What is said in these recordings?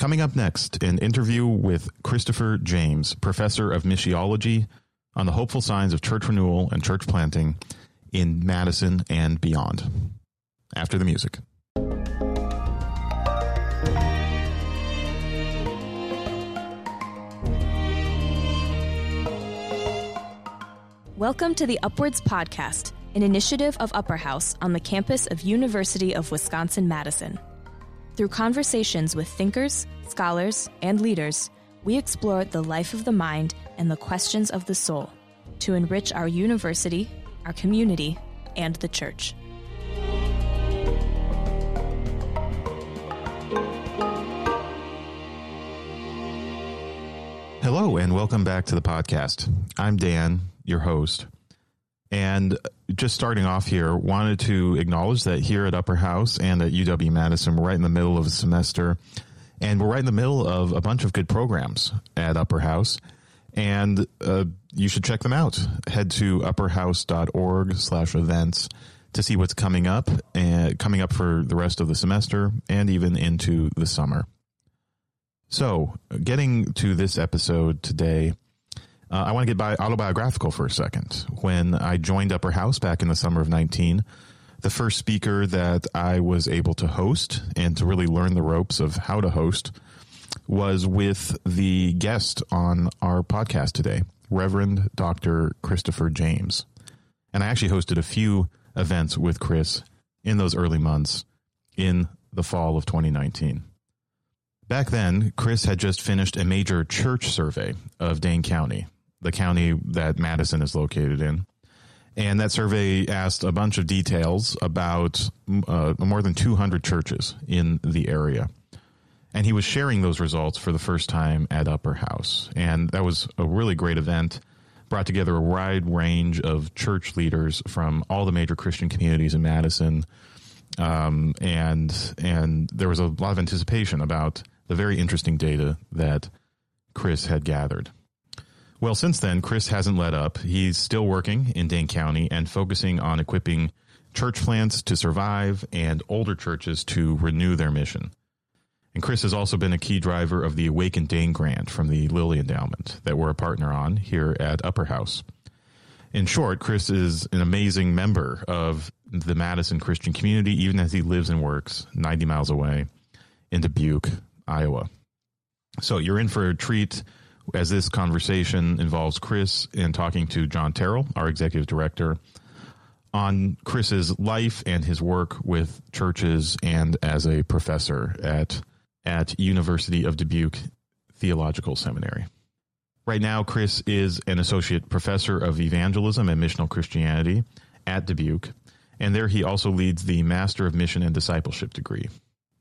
Coming up next, an interview with Christopher James, professor of missiology, on the hopeful signs of church renewal and church planting in Madison and beyond. After the music. Welcome to the Upwards Podcast, an initiative of Upper House on the campus of University of Wisconsin Madison. Through conversations with thinkers, scholars, and leaders, we explore the life of the mind and the questions of the soul to enrich our university, our community, and the church. Hello, and welcome back to the podcast. I'm Dan, your host. And just starting off here, wanted to acknowledge that here at Upper House and at UW Madison, we're right in the middle of a semester, and we're right in the middle of a bunch of good programs at Upper House. And uh, you should check them out. Head to upperhouse.org slash events to see what's coming up and coming up for the rest of the semester and even into the summer. So, getting to this episode today, uh, I want to get by autobiographical for a second. When I joined Upper House back in the summer of 19, the first speaker that I was able to host and to really learn the ropes of how to host was with the guest on our podcast today, Reverend Dr. Christopher James. And I actually hosted a few events with Chris in those early months in the fall of 2019. Back then, Chris had just finished a major church survey of Dane County, the county that Madison is located in. And that survey asked a bunch of details about uh, more than 200 churches in the area. And he was sharing those results for the first time at Upper House. And that was a really great event. Brought together a wide range of church leaders from all the major Christian communities in Madison. Um, and and there was a lot of anticipation about the very interesting data that Chris had gathered. Well, since then, Chris hasn't let up. He's still working in Dane County and focusing on equipping church plants to survive and older churches to renew their mission. And Chris has also been a key driver of the Awaken Dane grant from the Lilly Endowment that we're a partner on here at Upper House. In short, Chris is an amazing member of the Madison Christian community, even as he lives and works 90 miles away in Dubuque, Iowa. So you're in for a treat as this conversation involves Chris and talking to John Terrell, our executive director, on Chris's life and his work with churches and as a professor at at University of Dubuque Theological Seminary. Right now, Chris is an associate professor of evangelism and missional Christianity at Dubuque, and there he also leads the Master of Mission and Discipleship degree.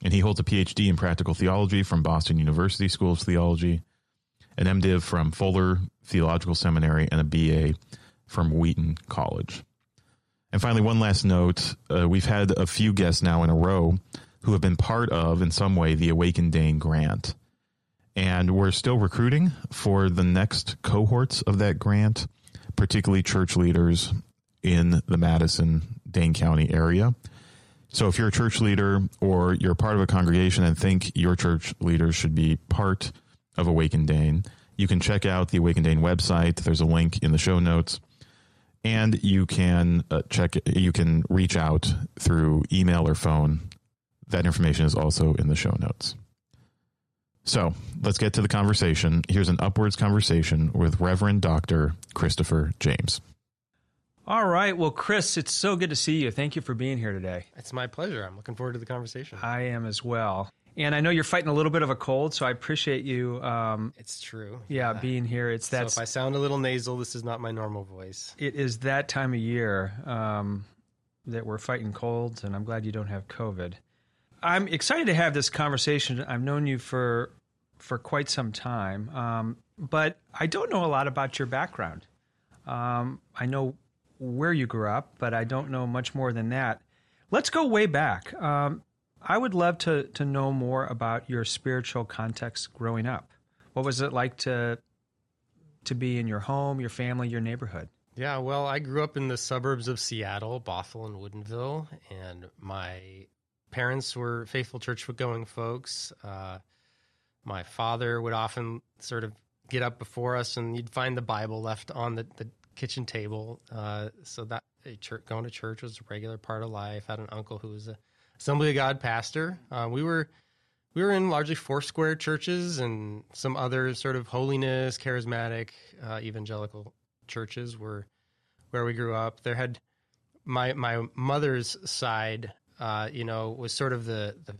And he holds a PhD in practical theology from Boston University School of Theology an MDiv from Fuller Theological Seminary, and a BA from Wheaton College. And finally, one last note uh, we've had a few guests now in a row who have been part of, in some way, the Awaken Dane grant. And we're still recruiting for the next cohorts of that grant, particularly church leaders in the Madison Dane County area. So if you're a church leader or you're part of a congregation and think your church leaders should be part of Awaken Dane. You can check out the Awaken Dane website. There's a link in the show notes. And you can uh, check, you can reach out through email or phone. That information is also in the show notes. So let's get to the conversation. Here's an upwards conversation with Reverend Dr. Christopher James. All right. Well, Chris, it's so good to see you. Thank you for being here today. It's my pleasure. I'm looking forward to the conversation. I am as well. And I know you're fighting a little bit of a cold, so I appreciate you. Um, it's true. Yeah, yeah, being here. It's that. So if I sound a little nasal, this is not my normal voice. It is that time of year um, that we're fighting colds, and I'm glad you don't have COVID. I'm excited to have this conversation. I've known you for for quite some time, um, but I don't know a lot about your background. Um, I know where you grew up, but I don't know much more than that. Let's go way back. Um, I would love to to know more about your spiritual context growing up. What was it like to to be in your home, your family, your neighborhood? Yeah, well, I grew up in the suburbs of Seattle, Bothell and Woodinville, and my parents were faithful church going folks. Uh, My father would often sort of get up before us, and you'd find the Bible left on the, the kitchen table. Uh, so that church, going to church was a regular part of life. I had an uncle who was a Assembly of God pastor. Uh, we were we were in largely Foursquare churches and some other sort of holiness, charismatic, uh, evangelical churches were where we grew up. There had my my mother's side, uh, you know, was sort of the the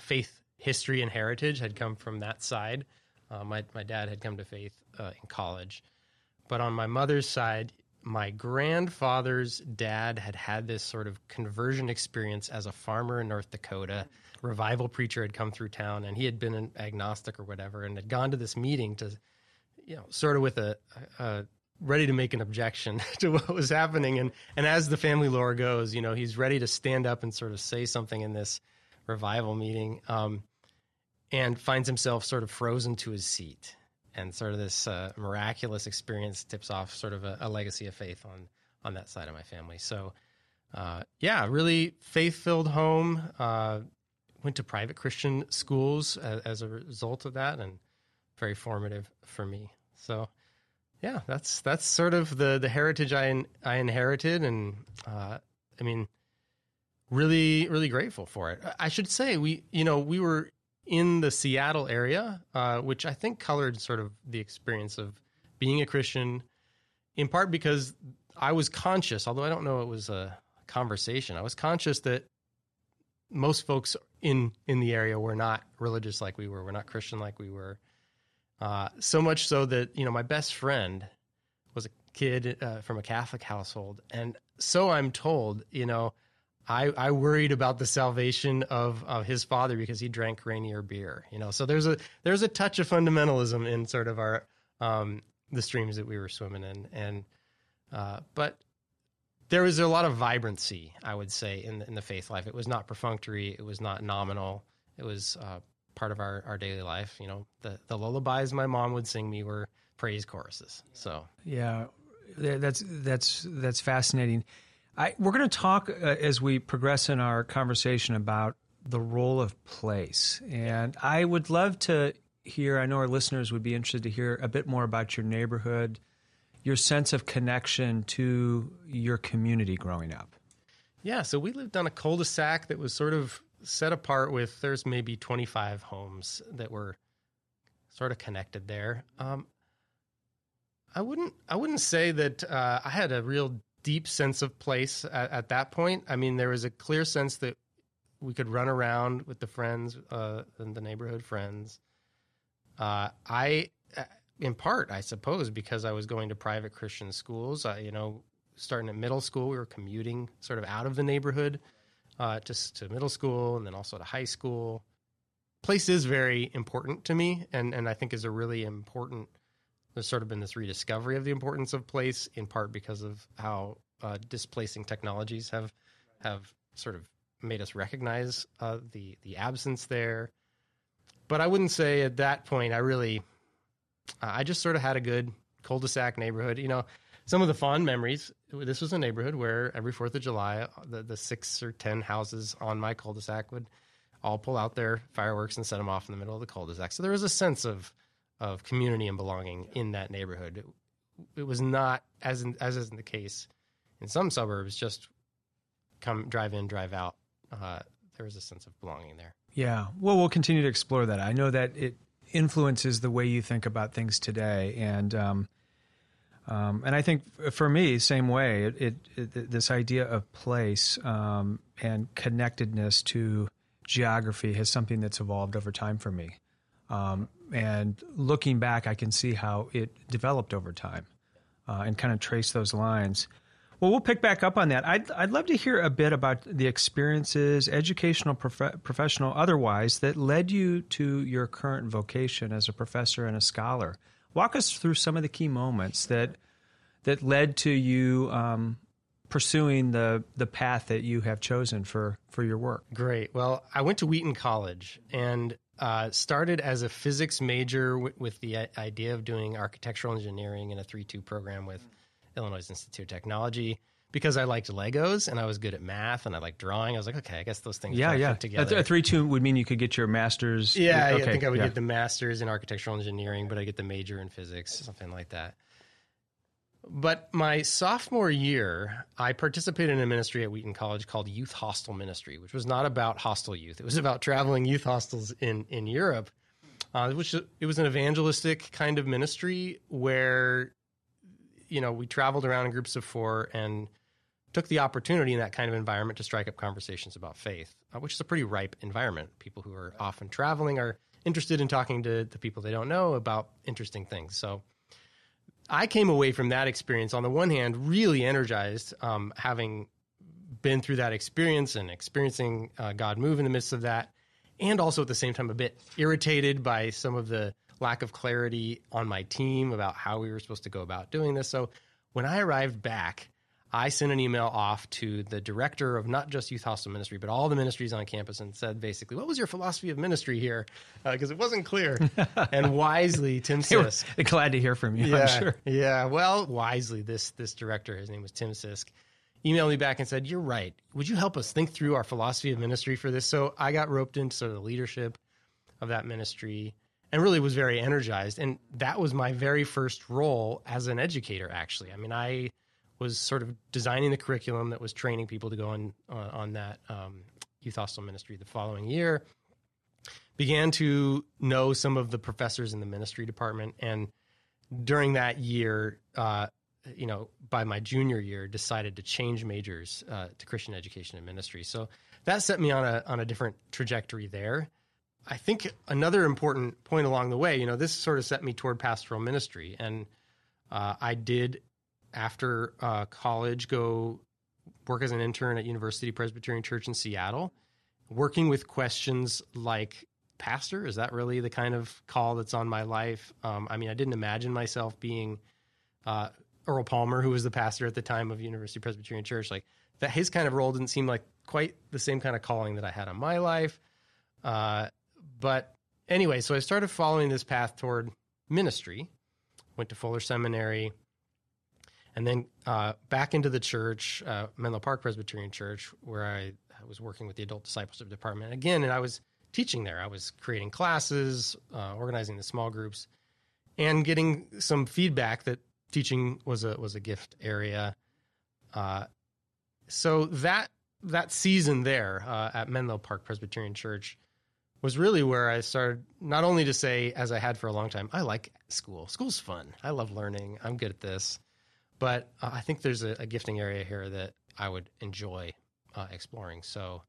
faith history and heritage had come from that side. Uh, my my dad had come to faith uh, in college, but on my mother's side, my grandfather's dad had had this sort of conversion experience as a farmer in North Dakota. Revival preacher had come through town, and he had been an agnostic or whatever, and had gone to this meeting to, you know, sort of with a, a ready to make an objection to what was happening. And and as the family lore goes, you know, he's ready to stand up and sort of say something in this revival meeting, um, and finds himself sort of frozen to his seat. And sort of this uh, miraculous experience tips off sort of a, a, legacy of faith on on that side of my family. So, uh, yeah, really faith filled home. Uh, went to private Christian schools as, as a result of that, and very formative for me. So, yeah, that's that's sort of the the heritage I in, I inherited, and uh, I mean, really really grateful for it. I should say we you know we were in the Seattle area, uh, which I think colored sort of the experience of being a Christian, in part because I was conscious, although I don't know it was a conversation. I was conscious that most folks in in the area were not religious like we were. We're not Christian like we were. Uh, so much so that you know my best friend was a kid uh, from a Catholic household, and so I'm told. You know, I I worried about the salvation of of his father because he drank Rainier beer. You know, so there's a there's a touch of fundamentalism in sort of our um, the streams that we were swimming in, and uh, but there was a lot of vibrancy, I would say, in the, in the faith life. It was not perfunctory. It was not nominal. It was uh, part of our, our daily life. You know, the, the lullabies my mom would sing me were praise choruses. So yeah, that's that's that's fascinating. I, we're going to talk uh, as we progress in our conversation about the role of place, and I would love to hear. I know our listeners would be interested to hear a bit more about your neighborhood, your sense of connection to your community growing up. Yeah, so we lived on a cul-de-sac that was sort of set apart with there's maybe 25 homes that were sort of connected there. Um, I wouldn't I wouldn't say that uh, I had a real deep sense of place at, at, that point. I mean, there was a clear sense that we could run around with the friends uh, and the neighborhood friends. Uh, I, uh, in part, I suppose, because I was going to private Christian schools. you know, starting at middle school, we were commuting sort of out of the neighborhood uh, just to middle school and then also to high school. Place is very important to me, and and I think is a really important. There's sort of been this rediscovery of the importance of place, in part because of how uh, displacing technologies have have sort of made us recognize uh, the the absence there. But I wouldn't say at that point I really, I just sort of had a good cul-de-sac neighborhood. You know, some of the fond memories. This was a neighborhood where every Fourth of July, the, the six or ten houses on my cul-de-sac would all pull out their fireworks and set them off in the middle of the cul-de-sac. So there was a sense of of community and belonging in that neighborhood. It, it was not as in, as is in the case in some suburbs. Just come drive in, drive out. Uh, there was a sense of belonging there. Yeah. Well, we'll continue to explore that. I know that it influences the way you think about things today, and um, um, and I think for me, same way. It, it, it this idea of place um, and connectedness to geography has something that's evolved over time for me. Um, and looking back, I can see how it developed over time, uh, and kind of trace those lines. Well, we'll pick back up on that. I'd, I'd love to hear a bit about the experiences, educational, prof- professional, otherwise, that led you to your current vocation as a professor and a scholar. Walk us through some of the key moments that that led to you um, pursuing the the path that you have chosen for for your work. Great. Well, I went to Wheaton College and uh, started as a physics major w- with the idea of doing architectural engineering in a three two program with Illinois Institute of Technology. because I liked Legos and I was good at math and I liked drawing. I was like, okay, I guess those things Yeah, yeah. fit together. A, three two would mean you could get your master's. Yeah, okay, I think I would yeah. get the master's in architectural engineering, but I get the major in physics, something like that. But my sophomore year, I participated in a ministry at Wheaton College called Youth Hostel Ministry, which was not about hostel youth. It was about traveling youth hostels in in Europe, uh, which it was an evangelistic kind of ministry where, you know, we traveled around in groups of four and took the opportunity in that kind of environment to strike up conversations about faith, uh, which is a pretty ripe environment. People who are often traveling are interested in talking to the people they don't know about interesting things. So I came away from that experience, on the one hand, really energized, um, having been through that experience and experiencing uh, God move in the midst of that, and also at the same time a bit irritated by some of the lack of clarity on my team about how we were supposed to go about doing this. So when I arrived back, I sent an email off to the director of not just Youth Hostel Ministry, but all the ministries on campus and said basically, what was your philosophy of ministry here? Uh, because it wasn't clear. and wisely, Tim They were Sisk. glad to hear from you. Yeah, I'm sure. yeah. Well, wisely, this this director, his name was Tim Sisk, emailed me back and said, "You're right. Would you help us think through our philosophy of ministry for this?" So I got roped into sort of the leadership of that ministry, and really was very energized. And that was my very first role as an educator. Actually, I mean, I was sort of designing the curriculum that was training people to go on on, on that um, youth hostel ministry the following year. Began to know some of the professors in the ministry department, and during that year, uh, you know, by my junior year, decided to change majors uh, to Christian education and ministry. So that set me on a on a different trajectory there. I think another important point along the way, you know, this sort of set me toward pastoral ministry, and uh, I did after uh, college go work as an intern at University Presbyterian Church in Seattle, working with questions like pastor is that really the kind of call that's on my life? Um, i mean i didn't imagine myself being uh, earl palmer who was the pastor at the time of university presbyterian church. Like that his kind of role didn't seem like quite the same kind of calling that i had on my life. Uh, but anyway so i started following this path toward ministry. Went to fuller seminary and then uh, back into the church, uh, Menlo Park Presbyterian Church, where I, was working with the adult discipleship department again, and I was teaching there. I was creating classes, uh, organizing the small groups, and getting some feedback that teaching was a was a gift area. Uh, so that that season there uh, at Menlo Park Presbyterian Church was really where I started not only to say, as I had for a long time, I like school. School's fun. I love learning. I'm good at this. But uh, I think there's a, a, gifting area here that I would enjoy uh, exploring. So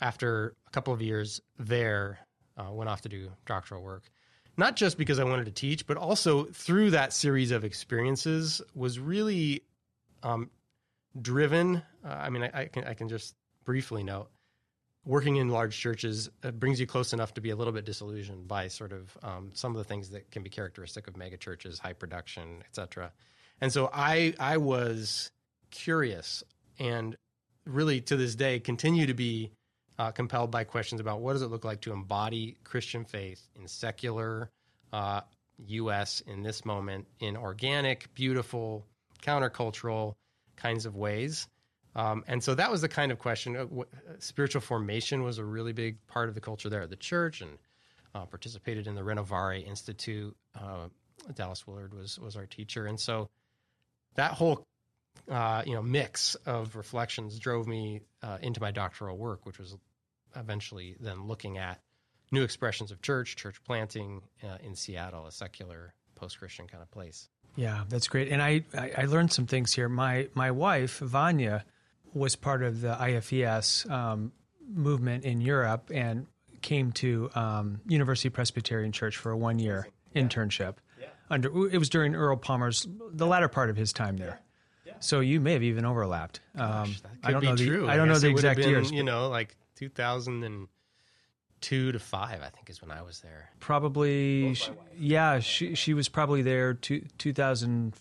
after a couple of years there, uh, went off to do doctoral work. Not just because I wanted to teach, but also through that series of experiences was really um, driven. Uh, I mean, I, I, can I can just briefly note working in large churches uh, brings you close enough to be a little bit disillusioned by sort of um, some of the things that can be characteristic of mega churches, high production, et cetera. And so I I was curious and really to this day continue to be uh, compelled by questions about what does it look like to embody Christian faith in secular uh, U.S. in this moment in organic, beautiful, countercultural kinds of ways. Um, and so that was the kind of question. Uh, spiritual formation was a really big part of the culture there at the church, and uh, participated in the Renovare Institute. Uh, Dallas Willard was was our teacher, and so that whole uh, you know mix of reflections drove me uh, into my doctoral work, which was eventually then looking at new expressions of church, church planting uh, in Seattle, a secular post-Christian kind of place. Yeah, that's great. And I, I, I learned some things here. My my wife Vanya was part of the IFES um, movement in Europe and came to um, University Presbyterian Church for a one year internship. Yeah. Under it was during Earl Palmer's the latter part of his time there. So you may have even overlapped. Um, I don't know the true. I don't know the it would have exact been, years. You know, like 2002 to five, I think, is when I was there. Probably, sh yeah. She she was probably there two, 2000,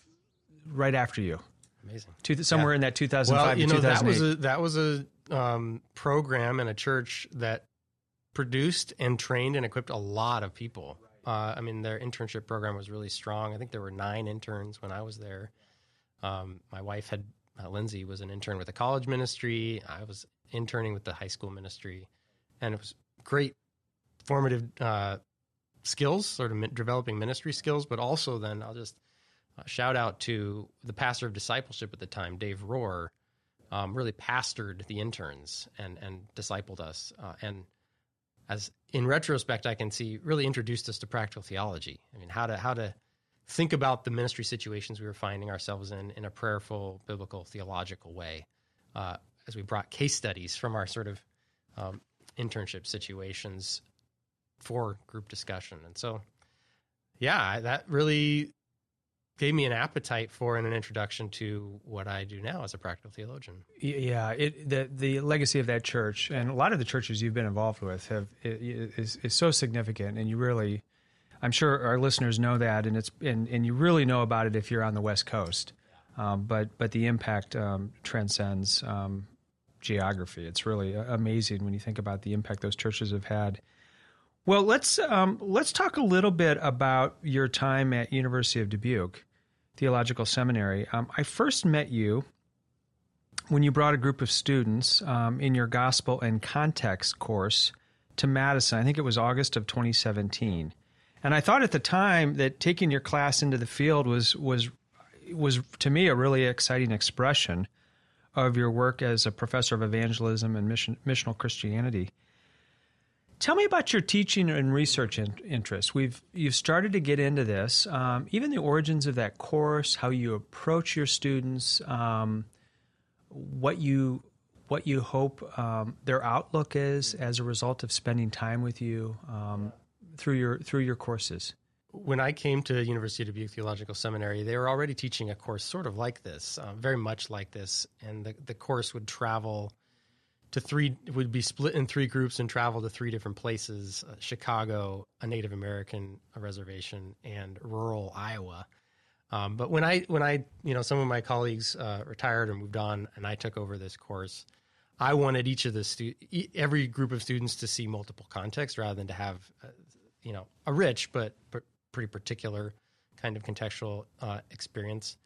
right after you. Amazing. Two, somewhere in that 2005 Well, you to know, that was a that was a um, program and a church that produced and trained and equipped a lot of people. Uh, I mean, their internship program was really strong. I think there were nine interns when I was there. Um, my wife had Uh, Lindsay was an intern with the college ministry. I was interning with the high school ministry, and it was great, formative uh, skills, sort of developing ministry skills. But also, then I'll just uh, shout out to the pastor of discipleship at the time, Dave Rohr. Um, really pastored the interns and and discipled us, uh, and as in retrospect, I can see really introduced us to practical theology. I mean, how to how to think about the ministry situations we were finding ourselves in in a prayerful, biblical, theological way, uh, as we brought case studies from our sort of um, internship situations for group discussion. And so, yeah, that really gave me an appetite for and an introduction to what I do now as a practical theologian. Yeah, it, the the legacy of that church and a lot of the churches you've been involved with have is is so significant, and you really, I'm sure our listeners know that, and it's and, and you really know about it if you're on the West Coast, um, but but the impact um, transcends um, geography. It's really amazing when you think about the impact those churches have had. Well, let's um, let's talk a little bit about your time at University of Dubuque. Theological Seminary. Um, I first met you when you brought a group of students um, in your Gospel and Context course to Madison. I think it was August of 2017. And I thought at the time that taking your class into the field was was was to me a really exciting expression of your work as a professor of evangelism and mission, missional Christianity. Tell me about your teaching and research in, interests. We've you've started to get into this, um, even the origins of that course, how you approach your students, um, what you what you hope um, their outlook is as a result of spending time with you um, through your through your courses. When I came to University of Dubuque Theological Seminary, they were already teaching a course sort of like this, uh, very much like this, and the the course would travel to three would be split in three groups and travel to three different places uh, chicago a native american reservation and rural iowa. Um, but when i when i you know some of my colleagues uh, retired or moved on and i took over this course i wanted each of the stu- every group of students to see multiple contexts rather than to have uh, you know a rich but, but pretty particular kind of contextual uh, experience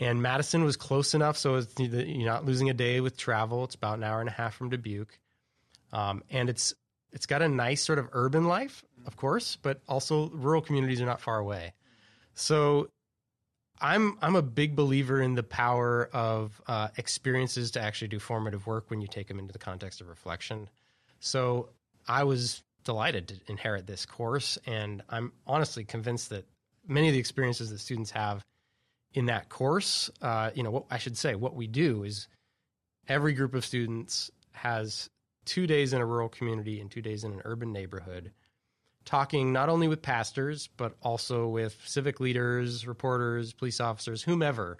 and Madison was close enough, so it's, you're not losing a day with travel. It's about an hour and a half from Dubuque, um, and it's it's got a nice sort of urban life, of course, but also rural communities are not far away. So I'm I'm a big believer in the power of uh, experiences to actually do formative work when you take them into the context of reflection. So I was delighted to inherit this course, and I'm honestly convinced that many of the experiences that students have in that course, uh, you know, what I should say, what we do is every group of students has two days in a rural community and two days in an urban neighborhood, talking not only with pastors, but also with civic leaders, reporters, police officers, whomever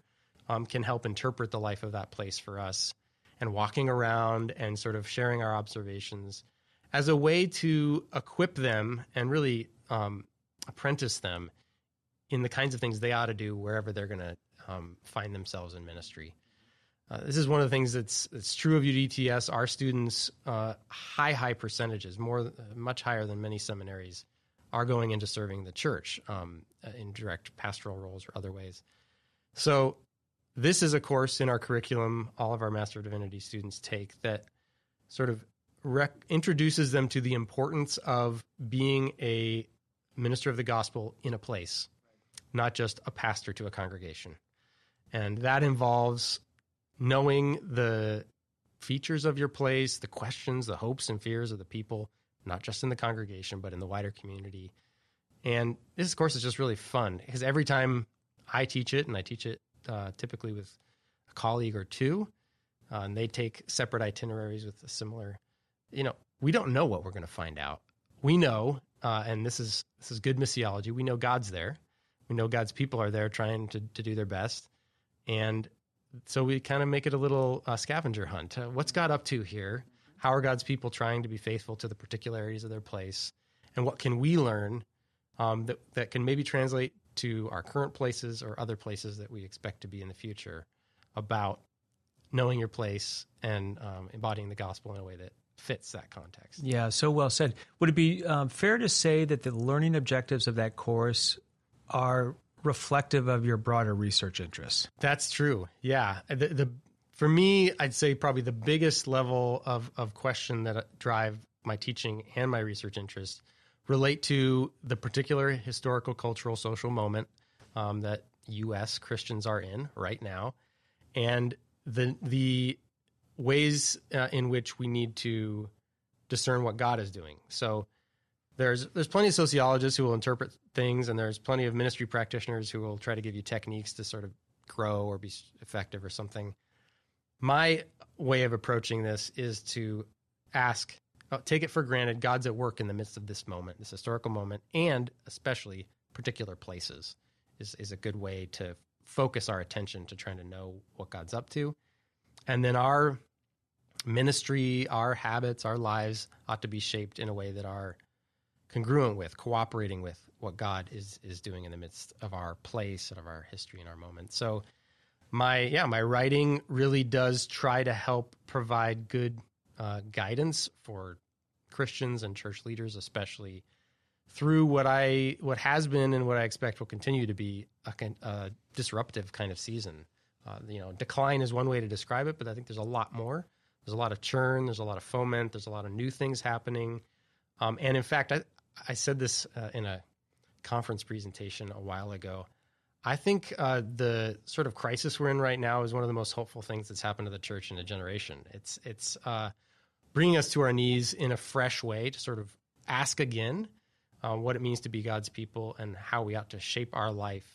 um, can help interpret the life of that place for us, and walking around and sort of sharing our observations as a way to equip them and really um, apprentice them in the kinds of things they ought to do wherever they're going to um, find themselves in ministry. Uh, this is one of the things that's that's true of UDTS. Our students, uh, high high percentages, more uh, much higher than many seminaries, are going into serving the church um, uh, in direct pastoral roles or other ways. So, this is a course in our curriculum. All of our Master of Divinity students take that sort of rec- introduces them to the importance of being a minister of the gospel in a place not just a pastor to a congregation. And that involves knowing the features of your place, the questions, the hopes and fears of the people, not just in the congregation, but in the wider community. And this course is just really fun because every time I teach it, and I teach it uh, typically with a colleague or two, uh, and they take separate itineraries with a similar, you know, we don't know what we're going to find out. We know, uh, and this is this is good missiology. We know God's there, we know God's people are there trying to, to do their best. And so we kind of make it a little uh, scavenger hunt. Uh, what's God up to here? How are God's people trying to be faithful to the particularities of their place? And what can we learn um, that, that can maybe translate to our current places or other places that we expect to be in the future about knowing your place and um, embodying the gospel in a way that fits that context. Yeah, so well said. Would it be um, fair to say that the learning objectives of that course are reflective of your broader research interests. That's true. Yeah. The, the for me, I'd say probably the biggest level of, of question that drive my teaching and my research interests relate to the particular historical, cultural, social moment um, that U.S. Christians are in right now, and the the ways uh, in which we need to discern what God is doing. So there's there's plenty of sociologists who will interpret things, and there's plenty of ministry practitioners who will try to give you techniques to sort of grow or be effective or something. My way of approaching this is to ask, uh, take it for granted God's at work in the midst of this moment, this historical moment, and especially particular places is, is a good way to focus our attention to trying to know what God's up to. And then our ministry, our habits, our lives ought to be shaped in a way that are congruent with, cooperating with what God is is doing in the midst of our place and of our history and our moment. So my yeah, my writing really does try to help provide good uh, guidance for Christians and church leaders, especially through what I what has been and what I expect will continue to be a, a disruptive kind of season. Uh, you know, decline is one way to describe it, but I think there's a lot more. There's a lot of churn. There's a lot of foment. There's a lot of new things happening. Um, and in fact, I, I said this uh, in a conference presentation a while ago. I think uh, the sort of crisis we're in right now is one of the most hopeful things that's happened to the church in a generation. It's it's uh, bringing us to our knees in a fresh way to sort of ask again uh, what it means to be God's people and how we ought to shape our life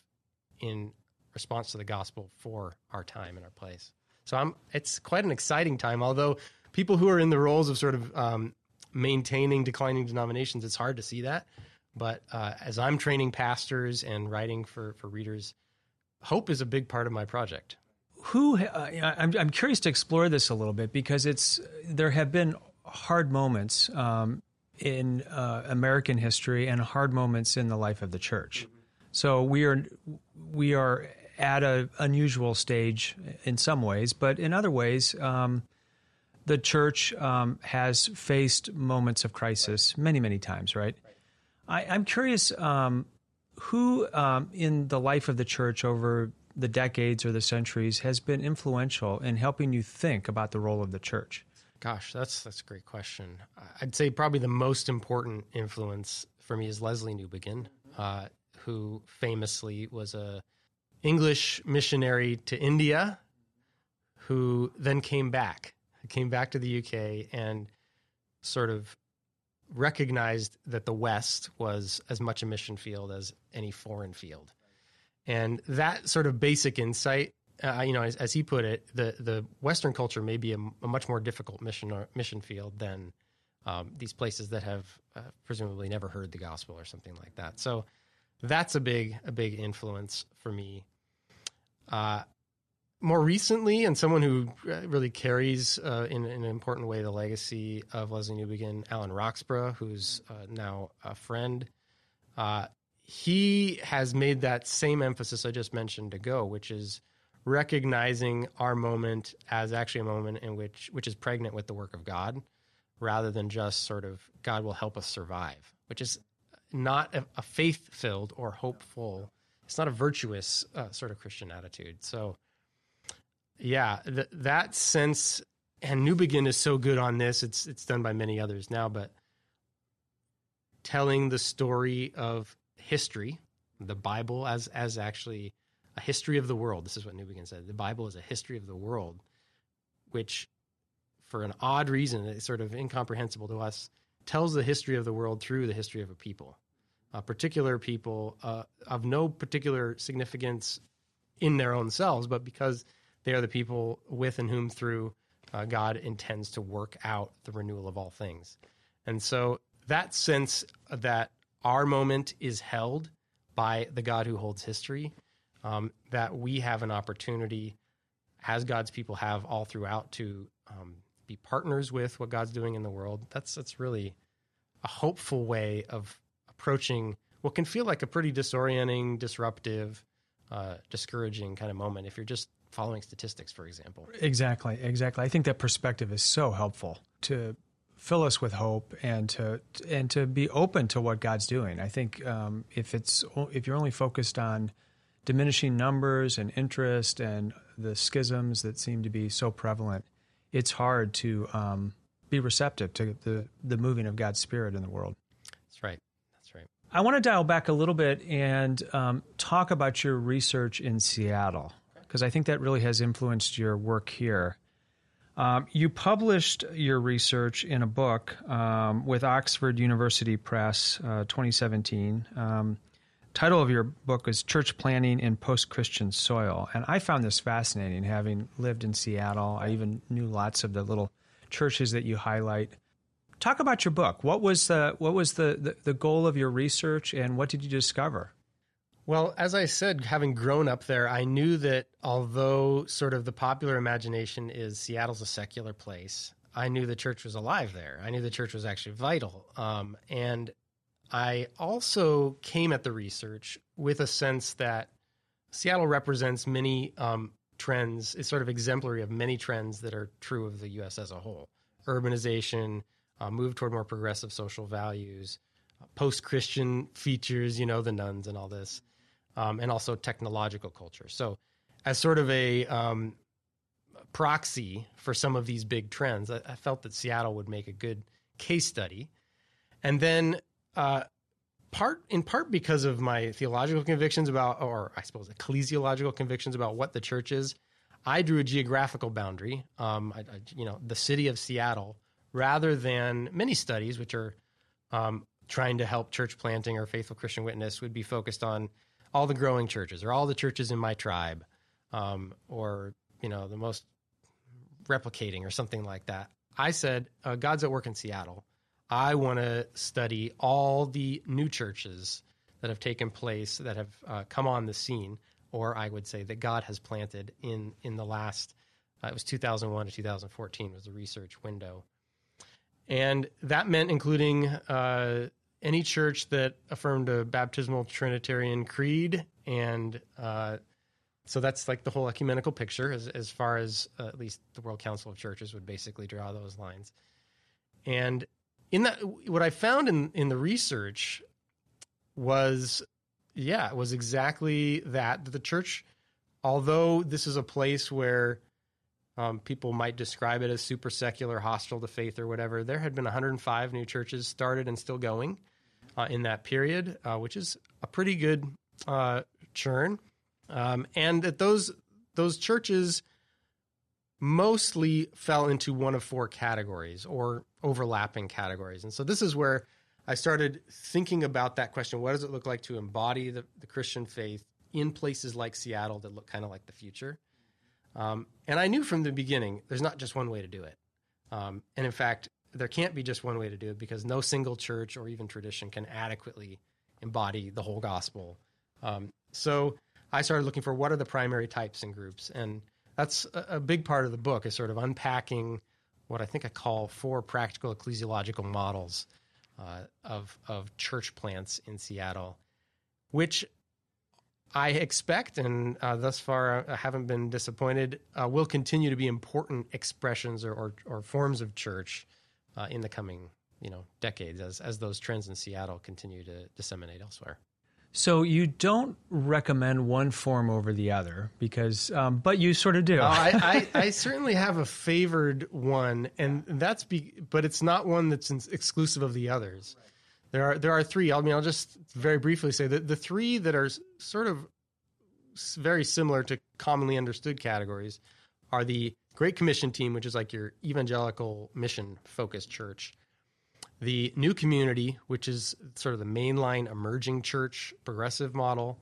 in response to the gospel for our time and our place. So I'm, it's quite an exciting time. Although people who are in the roles of sort of um, maintaining declining denominations, it's hard to see that. But uh, as I'm training pastors and writing for for readers, hope is a big part of my project. Who uh, I'm I'm curious to explore this a little bit because it's there have been hard moments um, in uh, American history and hard moments in the life of the church. So we are we are at an unusual stage in some ways, but in other ways, um, the church um, has faced moments of crisis many, many times. Right? I, am curious um, who um, in the life of the church over the decades or the centuries has been influential in helping you think about the role of the church. Gosh, that's that's a great question. I'd say probably the most important influence for me is Lesslie Newbigin, uh, who famously was a English missionary to India, who then came back, came back to the UK, and sort of recognized that the West was as much a mission field as any foreign field, and that sort of basic insight uh, you know, as, as, he put it, the the Western culture may be a, a much more difficult mission or mission field than um, these places that have uh, presumably never heard the gospel or something like that. So that's a big a big influence for me. Uh, more recently, and someone who uh, really carries uh, in, in, an important way the legacy of Lesslie Newbigin, Alan Roxburgh, who's uh, now a friend. Uh, he has made that same emphasis I just mentioned to go, which is recognizing our moment as actually a moment in which which is pregnant with the work of God rather than just sort of God will help us survive, which is not a, a faith filled or hopeful. It's not a virtuous uh, sort of Christian attitude. So, yeah, th- that sense, and Newbigin is so good on this. It's it's done by many others now, but telling the story of history, the Bible as as actually a history of the world. This is what Newbigin said. The Bible is a history of the world, which, for an odd reason, it's sort of incomprehensible to us, tells the history of the world through the history of a people, a particular people uh, of no particular significance in their own selves, but because they are the people with and whom through uh, God intends to work out the renewal of all things. And so that sense that our moment is held by the God who holds history um, that we have an opportunity, as God's people have all throughout, to um, be partners with what God's doing in the world. That's that's really a hopeful way of approaching what can feel like a pretty disorienting, disruptive, uh, discouraging kind of moment if you're just following statistics, for example. Exactly, exactly. I think that perspective is so helpful to fill us with hope and to and to be open to what God's doing. I think um, if it's if you're only focused on diminishing numbers and interest and the schisms that seem to be so prevalent, it's hard to um, be receptive to the, the moving of God's Spirit in the world. That's right. That's right. I want to dial back a little bit and um, talk about your research in Seattle, because I think that really has influenced your work here. Um, you published your research in a book um, with Oxford University Press, uh, 2017. Um, title of your book is Church Planting in Post-Christian Soil, and I found this fascinating. Having lived in Seattle, I even knew lots of the little churches that you highlight. Talk about your book. What was the what was the, the, the goal of your research, and what did you discover? Well, as I said, having grown up there, I knew that although sort of the popular imagination is Seattle's a secular place, I knew the church was alive there. I knew the church was actually vital. Um, and I also came at the research with a sense that Seattle represents many um, trends, is sort of exemplary of many trends that are true of the U.S. as a whole urbanization, uh, move toward more progressive social values, uh, post Christian features, you know, the nuns and all this um, and also technological culture. So, as sort of a um, proxy for some of these big trends, I, I, felt that Seattle would make a good case study. And then, uh, part in part because of my theological convictions about, or I suppose ecclesiological convictions about what the church is, I drew a geographical boundary. Um, I, I, you know, the city of Seattle, rather than many studies which are um, trying to help church planting or faithful Christian witness, would be focused on all the growing churches or all the churches in my tribe um, or you know the most replicating or something like that. I said uh, god's at work in seattle. I want to study all the new churches that have taken place that have uh, come on the scene or i would say that god has planted in in the last uh, it was 2001 to 2014 was the research window. And that meant including uh, any church that affirmed a baptismal Trinitarian creed, and uh, so that's like the whole ecumenical picture, as as far as uh, at least the World Council of Churches would basically draw those lines. And in that, what I found in in the research was, yeah, it was exactly that. That the church, although this is a place where um, people might describe it as super secular, hostile to faith, or whatever. There had been 105 new churches started and still going uh, in that period, uh, which is a pretty good uh, churn. Um, and that those those churches mostly fell into one of four categories or overlapping categories. And so this is where I started thinking about that question: What does it look like to embody the, the Christian faith in places like Seattle that look kind of like the future? Um, and I knew from the beginning there's not just one way to do it. Um, and in fact, there can't be just one way to do it because no single church or even tradition can adequately embody the whole gospel. Um, so I started looking for what are the primary types and groups, and that's a, a, big part of the book is sort of unpacking what I think I call four practical ecclesiological models uh, of of church plants in Seattle, which I expect, and uh, thus far I haven't been disappointed, uh, will continue to be important expressions or, or, or forms of church uh, in the coming you know decades as as those trends in Seattle continue to disseminate elsewhere. So you don't recommend one form over the other because, um, but you sort of do. uh, I, I, I, certainly have a favored one, and that's be, but it's not one that's exclusive of the others. There are there are three. I mean, I'll just very briefly say that the three that are sort of very similar to commonly understood categories are the Great Commission team, which is like your evangelical mission focused church. The new community, which is sort of the mainline emerging church progressive model,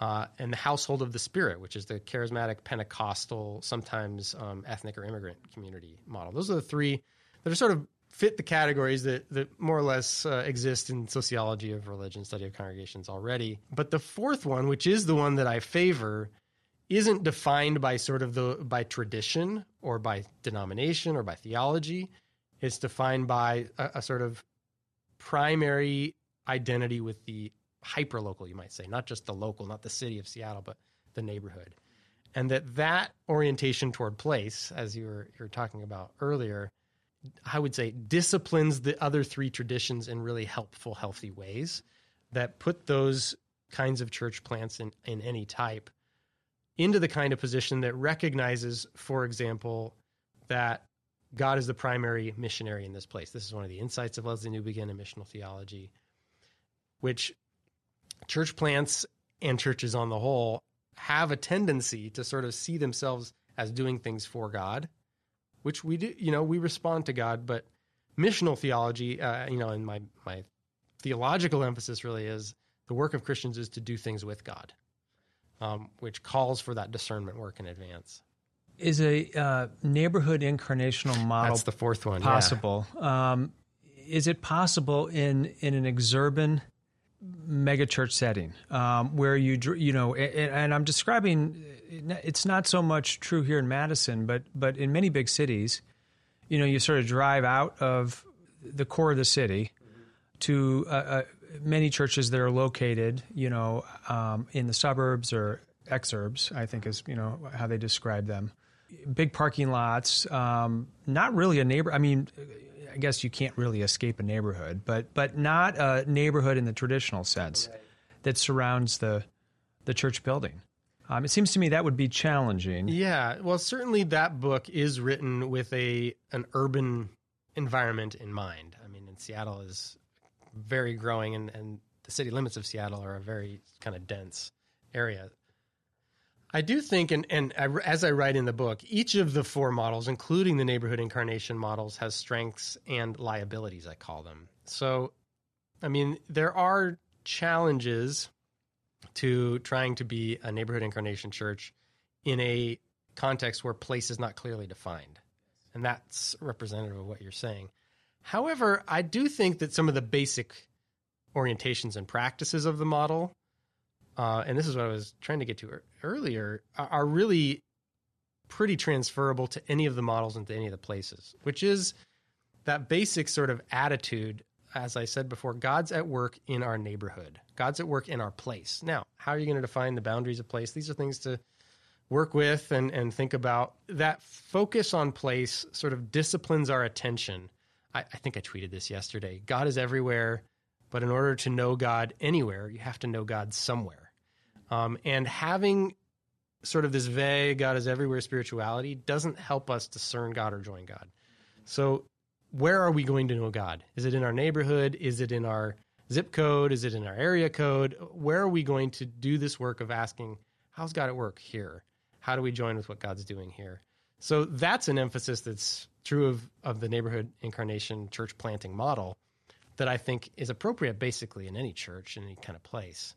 uh, and the household of the Spirit, which is the charismatic Pentecostal, sometimes um, ethnic or immigrant community model. Those are the three that are sort of fit the categories that, that more or less uh, exist in sociology of religion, study of congregations already. But the fourth one, which is the one that I favor, isn't defined by sort of the by tradition or by denomination or by theology. It's defined by a, a sort of primary identity with the hyperlocal, you might say, not just the local, not the city of Seattle, but the neighborhood. And that that orientation toward place, as you were, you were talking about earlier, I would say disciplines the other three traditions in really helpful, healthy ways that put those kinds of church plants in, in any type into the kind of position that recognizes, for example, that God is the primary missionary in this place. This is one of the insights of Lesslie Newbigin and missional theology, which church plants and churches on the whole have a tendency to sort of see themselves as doing things for God, which we do, you know, we respond to God, but missional theology, uh, you know, and my, my theological emphasis really is the work of Christians is to do things with God, um, which calls for that discernment work in advance. Is a uh, neighborhood incarnational model That's the fourth one. yeah. possible? Um, is it possible in in an exurban megachurch setting um, where you you know and, and I'm describing it's not so much true here in Madison but but in many big cities you know you sort of drive out of the core of the city to uh, many churches that are located you know um, in the suburbs or exurbs I think is you know how they describe them big parking lots um, not really a neighbor I mean I guess you can't really escape a neighborhood, but but not a neighborhood in the traditional sense that surrounds the the church building. Um, it seems to me that would be challenging. Yeah, well, certainly that book is written with a an urban environment in mind. I mean, and Seattle is very growing, and, and the city limits of Seattle are a very kind of dense area. I do think, and, and I, as I write in the book, each of the four models, including the neighborhood incarnation models, has strengths and liabilities, I call them. So, I mean, there are challenges to trying to be a neighborhood incarnation church in a context where place is not clearly defined. And that's representative of what you're saying. However, I do think that some of the basic orientations and practices of the model uh, and this is what I was trying to get to earlier, are, are really pretty transferable to any of the models and to any of the places, which is that basic sort of attitude. As I said before, God's at work in our neighborhood. God's at work in our place. Now, how are you going to define the boundaries of place? These are things to work with and, and think about. That focus on place sort of disciplines our attention. I, I think I tweeted this yesterday. God is everywhere, but in order to know God anywhere, you have to know God somewhere. Um, and having sort of this vague God is everywhere spirituality doesn't help us discern God or join God. So, where are we going to know God? Is it in our neighborhood? Is it in our zip code? Is it in our area code? Where are we going to do this work of asking, how's God at work here? How do we join with what God's doing here? So, that's an emphasis that's true of, of the neighborhood incarnation church planting model that I think is appropriate basically in any church, in any kind of place.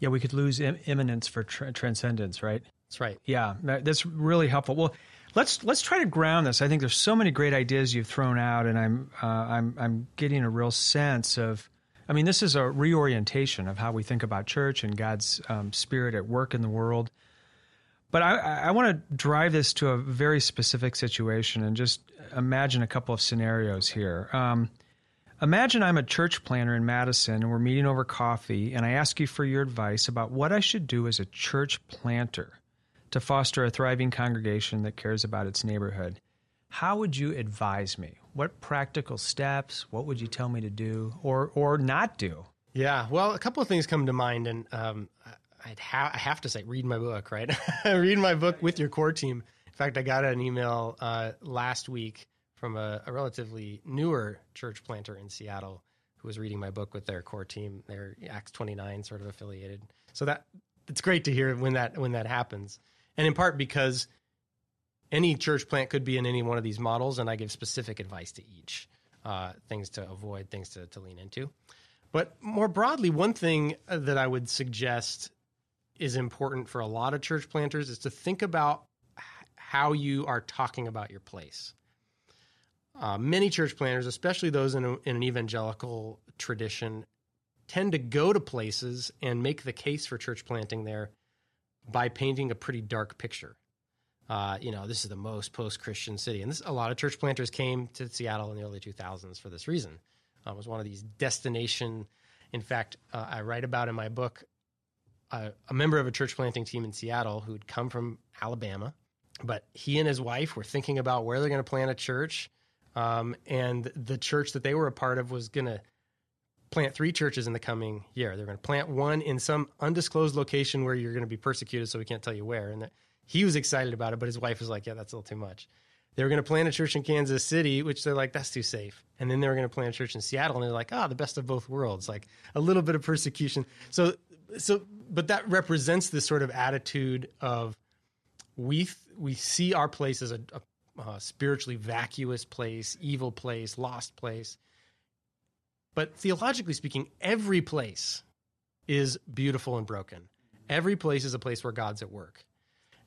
Yeah, we could lose Im- immanence for tra- transcendence, right? That's right. Yeah, that's really helpful. Well, let's let's try to ground this. I think there's so many great ideas you've thrown out, and I'm uh, I'm I'm getting a real sense of. I mean, this is a reorientation of how we think about church and God's um, spirit at work in the world. But I, I want to drive this to a very specific situation and just imagine a couple of scenarios here. Um, Imagine I'm a church planter in Madison and we're meeting over coffee, and I ask you for your advice about what I should do as a church planter to foster a thriving congregation that cares about its neighborhood. How would you advise me? What practical steps? What would you tell me to do or, or not do? Yeah, well, a couple of things come to mind, and um, I'd ha- I have to say, read my book, right? read my book with your core team. In fact, I got an email uh, last week from a, a, relatively newer church planter in Seattle who was reading my book with their core team. They're Acts 29 sort of affiliated. So that it's great to hear when that when that happens. And in part because any church plant could be in any one of these models, and I give specific advice to each, uh, things to avoid, things to, to lean into. But more broadly, one thing that I would suggest is important for a lot of church planters is to think about how you are talking about your place. Uh, many church planters, especially those in, a, in an evangelical tradition, tend to go to places and make the case for church planting there by painting a pretty dark picture. Uh, you know, this is the most post-Christian city, and this, a lot of church planters came to Seattle in the early 2000s for this reason. Uh, it was one of these destination. In fact, uh, I write about in my book uh, a member of a church planting team in Seattle who'd come from Alabama, but he and his wife were thinking about where they're going to plant a church um, and the church that they were a part of was going to plant three churches in the coming year. They're going to plant one in some undisclosed location where you're going to be persecuted, so we can't tell you where. And he was excited about it, but his wife was like, "Yeah, that's a little too much." They were going to plant a church in Kansas City, which they're like, "That's too safe." And then they were going to plant a church in Seattle, and they're like, "Ah, oh, the best of both worlds." Like a little bit of persecution. So, so, but that represents this sort of attitude of we we see our place as a, a uh, spiritually vacuous place, evil place, lost place. But theologically speaking, every place is beautiful and broken. Every place is a place where God's at work.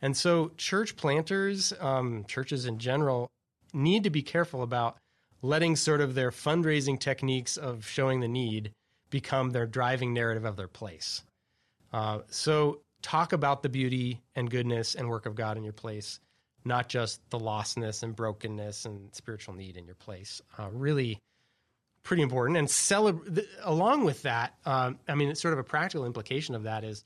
And so, church planters, um, churches in general, need to be careful about letting sort of their fundraising techniques of showing the need become their driving narrative of their place. Uh, so, talk about the beauty and goodness and work of God in your place not just the lostness and brokenness and spiritual need in your place. Uh, really pretty important. And celebrate along with that. Um, I mean, it's sort of a practical implication of that is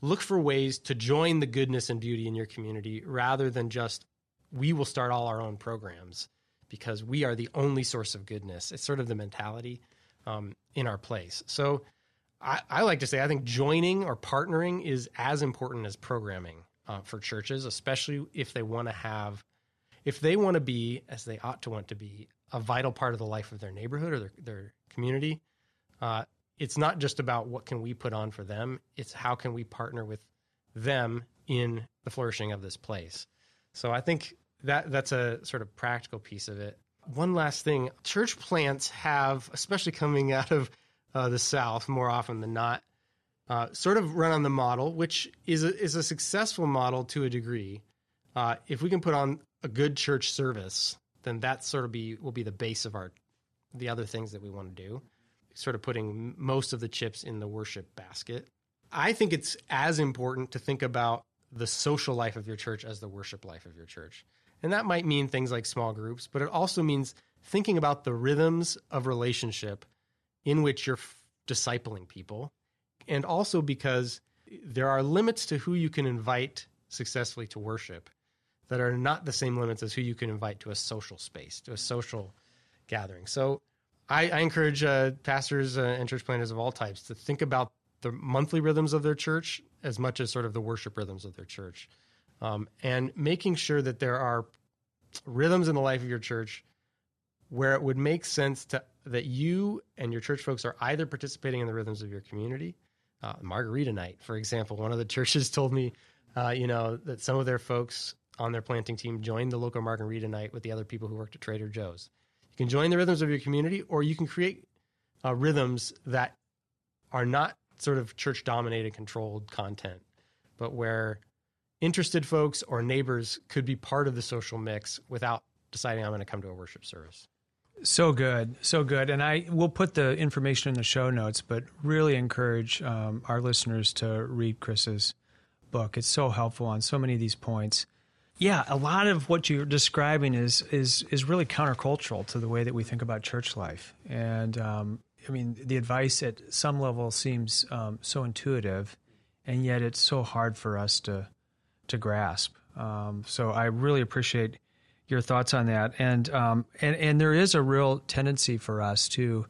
look for ways to join the goodness and beauty in your community rather than just we will start all our own programs because we are the only source of goodness. It's sort of the mentality um, in our place. So I, I like to say I think joining or partnering is as important as programming uh, for churches, especially if they want to have, if they want to be, as they ought to want to be, a vital part of the life of their neighborhood or their, their community. Uh, it's not just about what can we put on for them; it's how can we partner with them in the flourishing of this place. So I think that that's a sort of practical piece of it. One last thing: church plants have, especially coming out of uh, the South, more often than not, uh, sort of run on the model, which is a, is a successful model to a degree. Uh, if we can put on a good church service, then that sort of be will be the base of our the other things that we want to do. Sort of putting most of the chips in the worship basket. I think it's as important to think about the social life of your church as the worship life of your church. And that might mean things like small groups, but it also means thinking about the rhythms of relationship in which you're f- discipling people and also because there are limits to who you can invite successfully to worship that are not the same limits as who you can invite to a social space, to a social gathering. So I, I encourage uh, pastors uh, and church planters of all types to think about the monthly rhythms of their church as much as sort of the worship rhythms of their church. Um, and making sure that there are rhythms in the life of your church where it would make sense to that you and your church folks are either participating in the rhythms of your community uh, margarita night, for example. One of the churches told me, uh, you know, that some of their folks on their planting team joined the local margarita night with the other people who worked at Trader Joe's. You can join the rhythms of your community, or you can create uh, rhythms that are not sort of church dominated, controlled content, but where interested folks or neighbors could be part of the social mix without deciding I'm going to come to a worship service. So good, so good. And I will put the information in the show notes, but really encourage um, our listeners to read Chris's book. It's so helpful on so many of these points. Yeah, a lot of what you're describing is is is really countercultural to the way that we think about church life. And um, I mean, the advice at some level seems um, so intuitive, and yet it's so hard for us to to grasp. Um, so I really appreciate your thoughts on that. And um, and and there is a real tendency for us to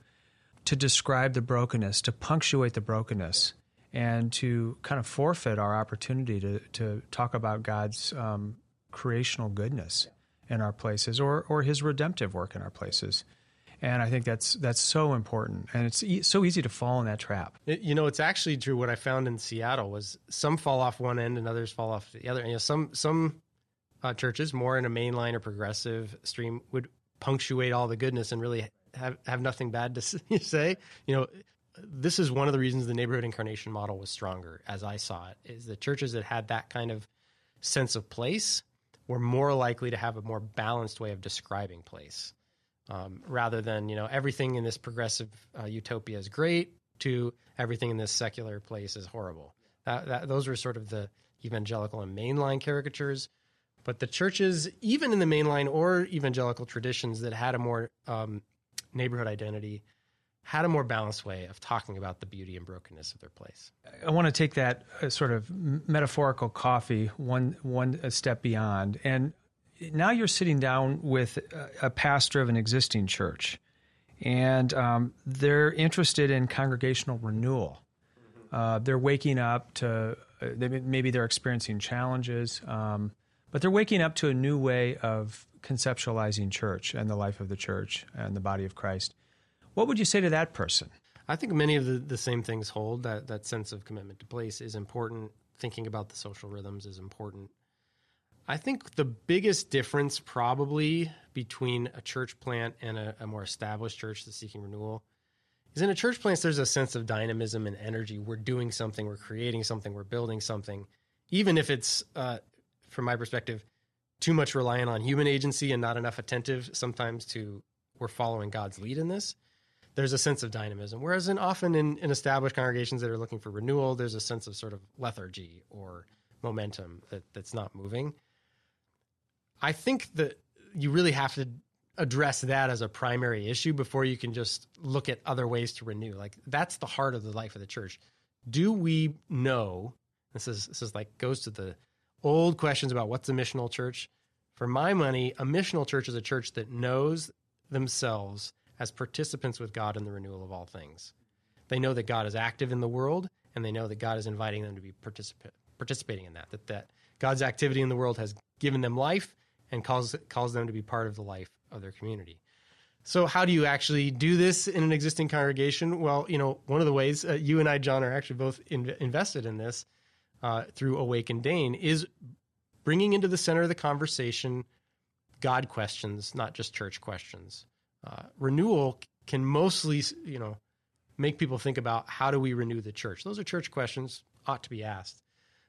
to describe the brokenness, to punctuate the brokenness, and to kind of forfeit our opportunity to to talk about God's um, creational goodness in our places, or or His redemptive work in our places. And I think that's that's so important, and it's e- so easy to fall in that trap. You know, it's actually true. What I found in Seattle was some fall off one end and others fall off the other. You know, some some uh, churches, more in a mainline or progressive stream, would punctuate all the goodness and really have, have nothing bad to say. You know, this is one of the reasons the neighborhood incarnation model was stronger, as I saw it, is the churches that had that kind of sense of place were more likely to have a more balanced way of describing place. Um, rather than you know everything in this progressive uh, utopia is great to everything in this secular place is horrible. That, that, those were sort of the evangelical and mainline caricatures. But the churches, even in the mainline or evangelical traditions that had a more um, neighborhood identity, had a more balanced way of talking about the beauty and brokenness of their place. I want to take that uh, sort of metaphorical coffee one one step beyond, and now you're sitting down with a pastor of an existing church, and um, they're interested in congregational renewal. Uh, they're waking up to uh, they, maybe they're experiencing challenges, um, but they're waking up to a new way of conceptualizing church and the life of the church and the body of Christ. What would you say to that person? I think many of the, the same things hold. That that sense of commitment to place is important. Thinking about the social rhythms is important. I think the biggest difference probably between a church plant and a, a more established church that's seeking renewal is in a church plant there's a sense of dynamism and energy. We're doing something, we're creating something, we're building something, even if it's uh, from my perspective too much reliant on human agency and not enough attentive sometimes to we're following God's lead in this there's a sense of dynamism. Whereas in often in, in established congregations that are looking for renewal, there's a sense of sort of lethargy or momentum that, that's not moving. I think that you really have to address that as a primary issue before you can just look at other ways to renew. Like that's the heart of the life of the church. Do we know? This is this is like goes to the old questions about what's a missional church. For my money, a missional church is a church that knows themselves as participants with God in the renewal of all things. They know that God is active in the world, and they know that God is inviting them to be particip- participating in that. That that God's activity in the world has given them life and calls calls them to be part of the life of their community. So, how do you actually do this in an existing congregation? Well, you know, one of the ways uh, you and I, John, are actually both in, invested in this uh, through Awaken Dane is bringing into the center of the conversation God questions, not just church questions uh, renewal can mostly, you know, make people think about how do we renew the church. Those are church questions, ought to be asked.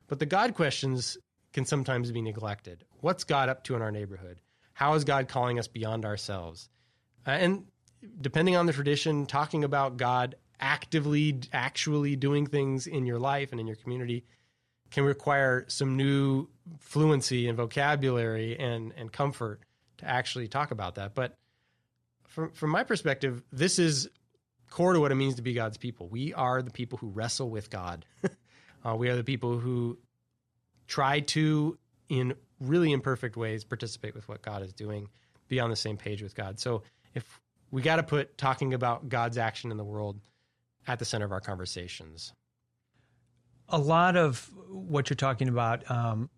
But the God questions can sometimes be neglected. What's God up to in our neighborhood? How is God calling us beyond ourselves? Uh, and depending on the tradition, talking about God actively, actually doing things in your life and in your community can require some new fluency and vocabulary and, and comfort to actually talk about that. But from from my perspective, this is core to what it means to be God's people. We are the people who wrestle with God. uh, we are the people who try to, in really imperfect ways, participate with what God is doing, be on the same page with God. So if we got to put talking about God's action in the world at the center of our conversations. A lot of what you're talking about um,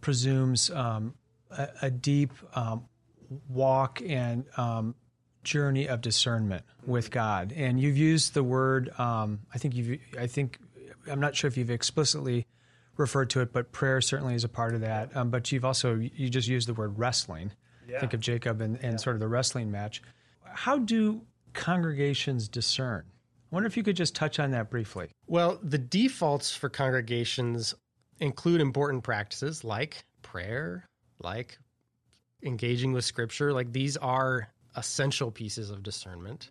presumes um, a, a, deep um, walk and um, journey of discernment with God. And you've used the word, um, I think you've, I think, I'm not sure if you've explicitly referred to it, but prayer certainly is a part of that. Um, but you've also, you just used the word wrestling. Yeah. Think of Jacob and, and yeah. sort of the wrestling match. How do congregations discern? I wonder if you could just touch on that briefly. Well, the defaults for congregations include important practices like prayer, like engaging with scripture. Like these are essential pieces of discernment.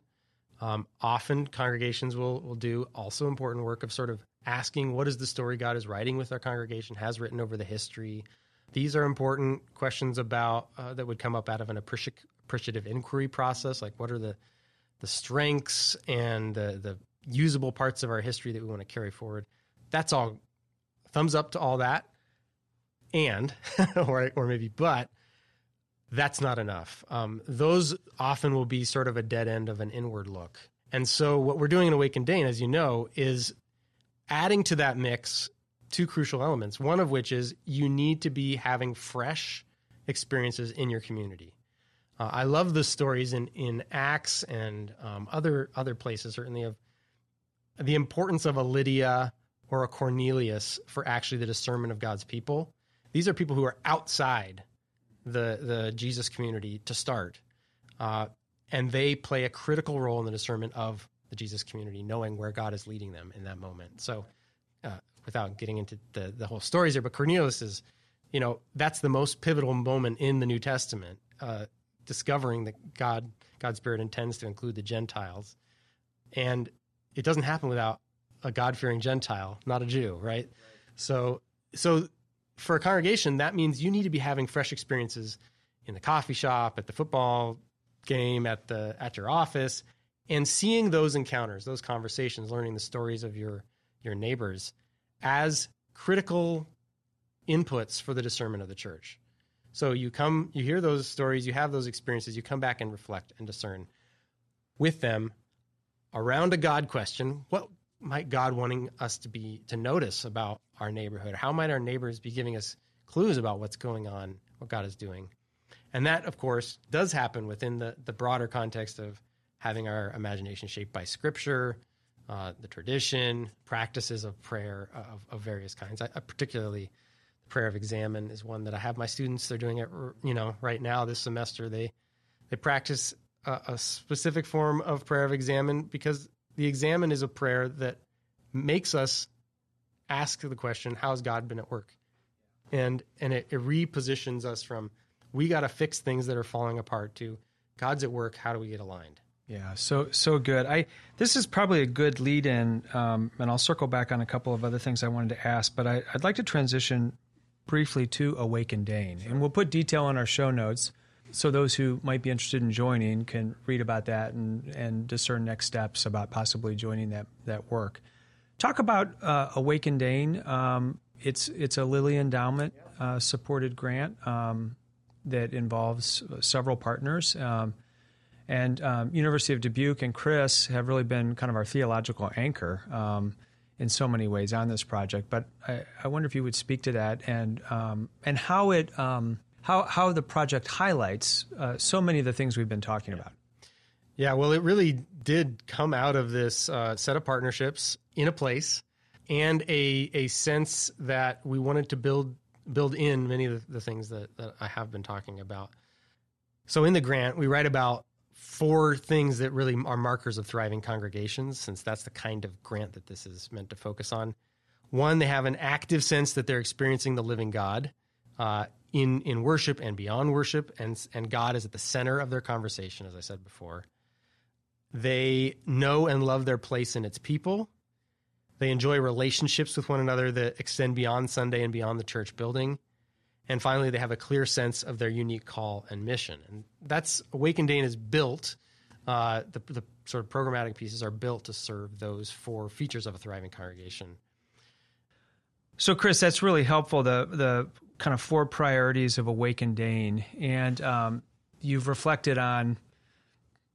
Um, often congregations will will do also important work of sort of asking what is the story God is writing with our congregation has written over the history. These are important questions about uh, that would come up out of an appreciative inquiry process, like what are the the strengths and the the usable parts of our history that we want to carry forward. That's all. Thumbs up to all that, and or or maybe but that's not enough. Um, those often will be sort of a dead end of an inward look. And so, what we're doing in Awaken Dane, as you know, is adding to that mix two crucial elements. One of which is you need to be having fresh experiences in your community. Uh, I love the stories in, in Acts and um, other other places, certainly of the importance of a Lydia or a Cornelius for actually the discernment of God's people. These are people who are outside the the Jesus community to start, uh, and they play a critical role in the discernment of the Jesus community, knowing where God is leading them in that moment. So, uh, without getting into the the whole stories here, but Cornelius is, you know, that's the most pivotal moment in the New Testament, uh, discovering that God God's Spirit intends to include the Gentiles, and it doesn't happen without a God fearing Gentile, not a Jew, right? So so for a congregation, that means you need to be having fresh experiences in the coffee shop, at the football game, at the at your office, and seeing those encounters, those conversations, learning the stories of your your neighbors as critical inputs for the discernment of the church. So you come, you hear those stories, you have those experiences, you come back and reflect and discern. with them around a God question. What might God wanting us to be to notice about our neighborhood? How might our neighbors be giving us clues about what's going on, what God is doing? And that, of course, does happen within the, the broader context of having our imagination shaped by Scripture, uh, the tradition, practices of prayer of, of various kinds. I, I particularly, prayer of examen is one that I have my students. They're doing it, you know, right now this semester. They they practice a, a specific form of prayer of examen because the examen is a prayer that makes us ask the question, "How has God been at work?" And and it, it repositions us from we got to fix things that are falling apart to God's at work. How do we get aligned? Yeah, so so good. I this is probably a good lead in, um, and I'll circle back on a couple of other things I wanted to ask, but I, would like to transition briefly to Awaken Dane, sure. and we'll put detail on our show notes so those who might be interested in joining can read about that and and discern next steps about possibly joining that that work. Talk about uh, Awaken Dane. Um, it's it's a Lilly Endowment uh, supported grant um, that involves several partners. Um, and um, University of Dubuque and Chris have really been kind of our theological anchor um, in so many ways on this project. But I, I wonder if you would speak to that and um, and how it um, how how the project highlights uh, so many of the things we've been talking about. Yeah, well, it really did come out of this uh, set of partnerships in a place and a a sense that we wanted to build build in many of the, things that, that I have been talking about. So in the grant, we write about four things that really are markers of thriving congregations, since that's the kind of grant that this is meant to focus on. One, they have an active sense that they're experiencing the living God uh, in in worship and beyond worship, and and God is at the center of their conversation, as I said before. They know and love their place in its people. They enjoy relationships with one another that extend beyond Sunday and beyond the church building. And finally, they have a clear sense of their unique call and mission. And that's Awaken Dane is built. Uh, the, the sort of programmatic pieces are built to serve those four features of a thriving congregation. So, Chris, that's really helpful. The the kind of four priorities of Awaken Dane, and um, you've reflected on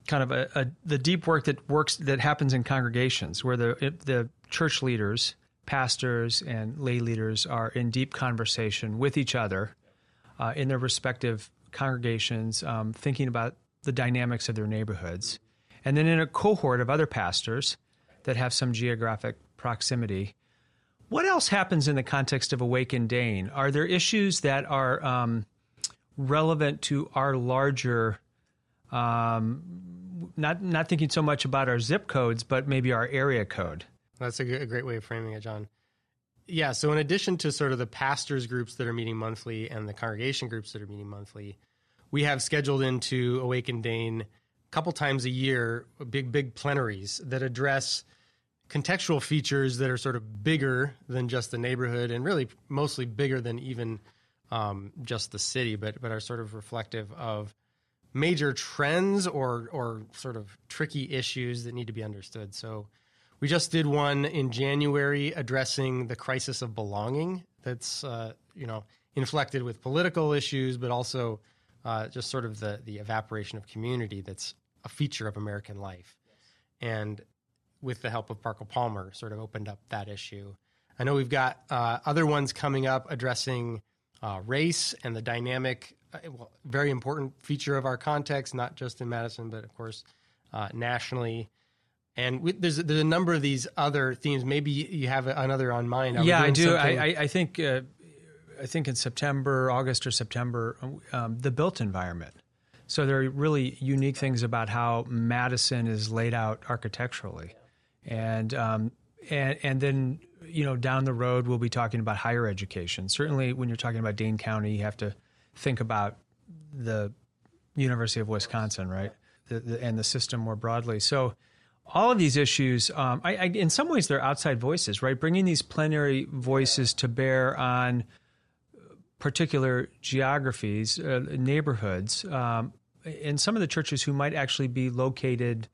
kind of a, a, the deep work that works that happens in congregations where the the church leaders pastors and lay leaders are in deep conversation with each other uh, in their respective congregations, um, thinking about the dynamics of their neighborhoods. And then in a cohort of other pastors that have some geographic proximity. What else happens in the context of Awaken Dane? Are there issues that are um, relevant to our larger, um, not not thinking so much about our zip codes, but maybe our area code? That's a, g- a great way of framing it, John. Yeah, so in addition to sort of the pastors groups that are meeting monthly and the congregation groups that are meeting monthly, we have scheduled into Awaken Dane a couple times a year big, big plenaries that address contextual features that are sort of bigger than just the neighborhood and really mostly bigger than even um, just the city, but, but are sort of reflective of major trends or, or sort of tricky issues that need to be understood. So, we just did one in January addressing the crisis of belonging that's uh, you know inflected with political issues, but also uh, just sort of the the evaporation of community that's a feature of American life. And with the help of Parker Palmer, sort of opened up that issue. I know we've got uh, other ones coming up addressing uh, race and the dynamic, uh, well, very important feature of our context, not just in Madison, but of course uh, nationally. And we, there's there's a number of these other themes. Maybe you have another on mind. yeah, I do. I, I, think uh, I think in September, August or September, um, the built environment. So there are really unique things about how Madison is laid out architecturally, and um, and and then you know down the road we'll be talking about higher education. Certainly, when you're talking about Dane County, you have to think about the University of Wisconsin, right, the, the, and the system more broadly. So all of these issues, um, I, I, in some ways, they're outside voices, right? Bringing these plenary voices to bear on particular geographies, uh, neighborhoods, um, and some of the churches who might actually be located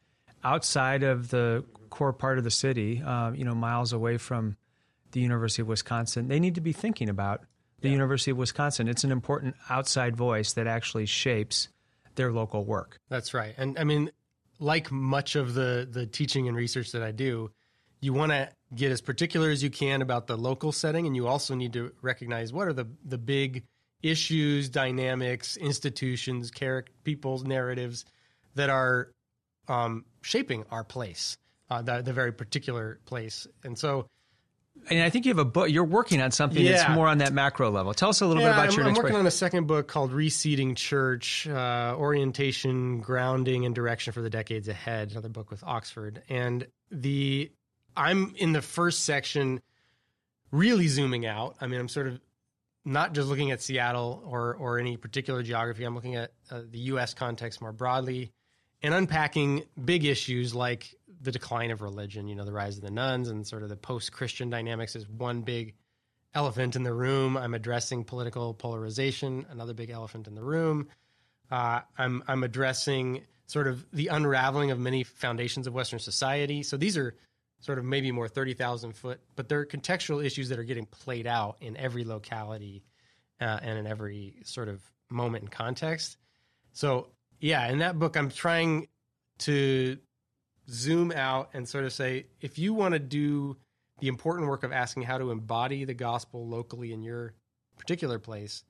outside of the core part of the city, uh, you know, miles away from the University of Wisconsin, they need to be thinking about the yeah. University of Wisconsin. It's an important outside voice that actually shapes their local work. That's right. And I mean, like much of the the teaching and research that I do, you want to get as particular as you can about the local setting, and you also need to recognize what are the the big issues, dynamics, institutions, character, people's narratives that are um, shaping our place, uh, the, the very particular place, and so. And I think you have a book. You're working on something Yeah. that's more on that macro level. Tell us a little Yeah, bit about I'm, your I'm working on a second book called Reseeding Church uh, Orientation, Grounding, and Direction for the Decades Ahead, another book with Oxford. And the I'm in the first section really zooming out. I mean, I'm sort of not just looking at Seattle or, or any particular geography, I'm looking at uh, the US context more broadly and unpacking big issues like the decline of religion, you know, the rise of the nones and sort of the post Christian dynamics is one big elephant in the room. I'm addressing political polarization, another big elephant in the room. Uh, I'm I'm addressing sort of the unraveling of many foundations of Western society. So these are sort of maybe more thirty thousand foot, but they're contextual issues that are getting played out in every locality uh, and in every sort of moment and context. So yeah, in that book, I'm trying to zoom out and sort of say if you want to do the important work of asking how to embody the gospel locally in your particular place,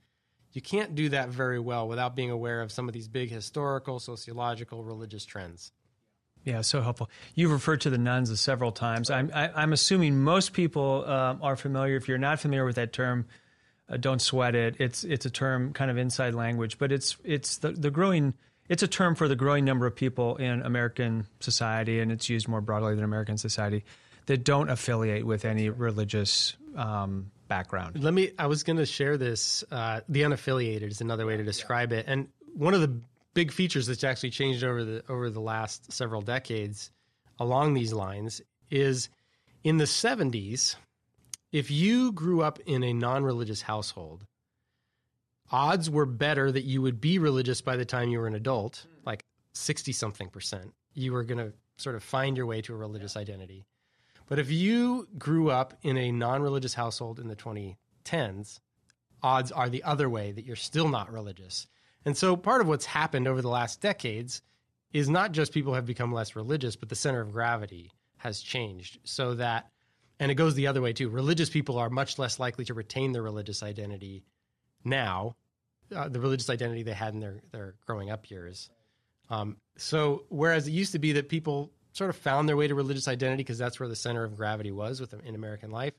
you can't do that very well without being aware of some of these big historical, sociological, religious trends. Yeah, so helpful. You've referred to the nones several times. I'm, I, I'm assuming most people um, are familiar. If you're not familiar with that term, uh, don't sweat it. It's it's a term kind of inside language, but it's it's the, the growing. It's a term for the growing number of people in American society, and it's used more broadly than American society that don't affiliate with any religious um, background. Let me. I was going to share this. Uh, the unaffiliated is another way to describe it, and one of the big features that's actually changed over the over the last several decades along these lines is in the 70s if you grew up in a non-religious household odds were better that you would be religious by the time you were an adult like 60 something percent. You were going to sort of find your way to a religious identity. But if you grew up in a non-religious household in the 2010s odds are the other way that you're still not religious. And so part of what's happened over the last decades is not just people have become less religious, but the center of gravity has changed so that, and it goes the other way too. Religious people are much less likely to retain their religious identity now, uh, the religious identity they had in their, their growing up years. Um, so whereas it used to be that people sort of found their way to religious identity because that's where the center of gravity was with in American life,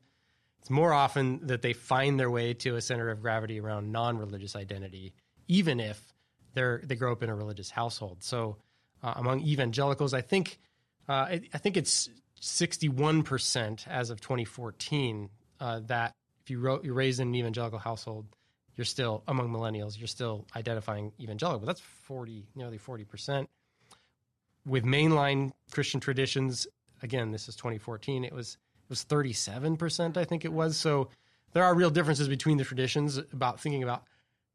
it's more often that they find their way to a center of gravity around non-religious identity even if they're they grow up in a religious household. So uh, among evangelicals, I think uh, I, I think it's sixty one percent as of twenty fourteen uh, that if you wrote, you're raised in an evangelical household, you're still among millennials, you're still identifying evangelical. But that's forty, nearly forty percent. With mainline Christian traditions, again, this is twenty fourteen. It was it was thirty seven percent, I think it was. So there are real differences between the traditions about thinking about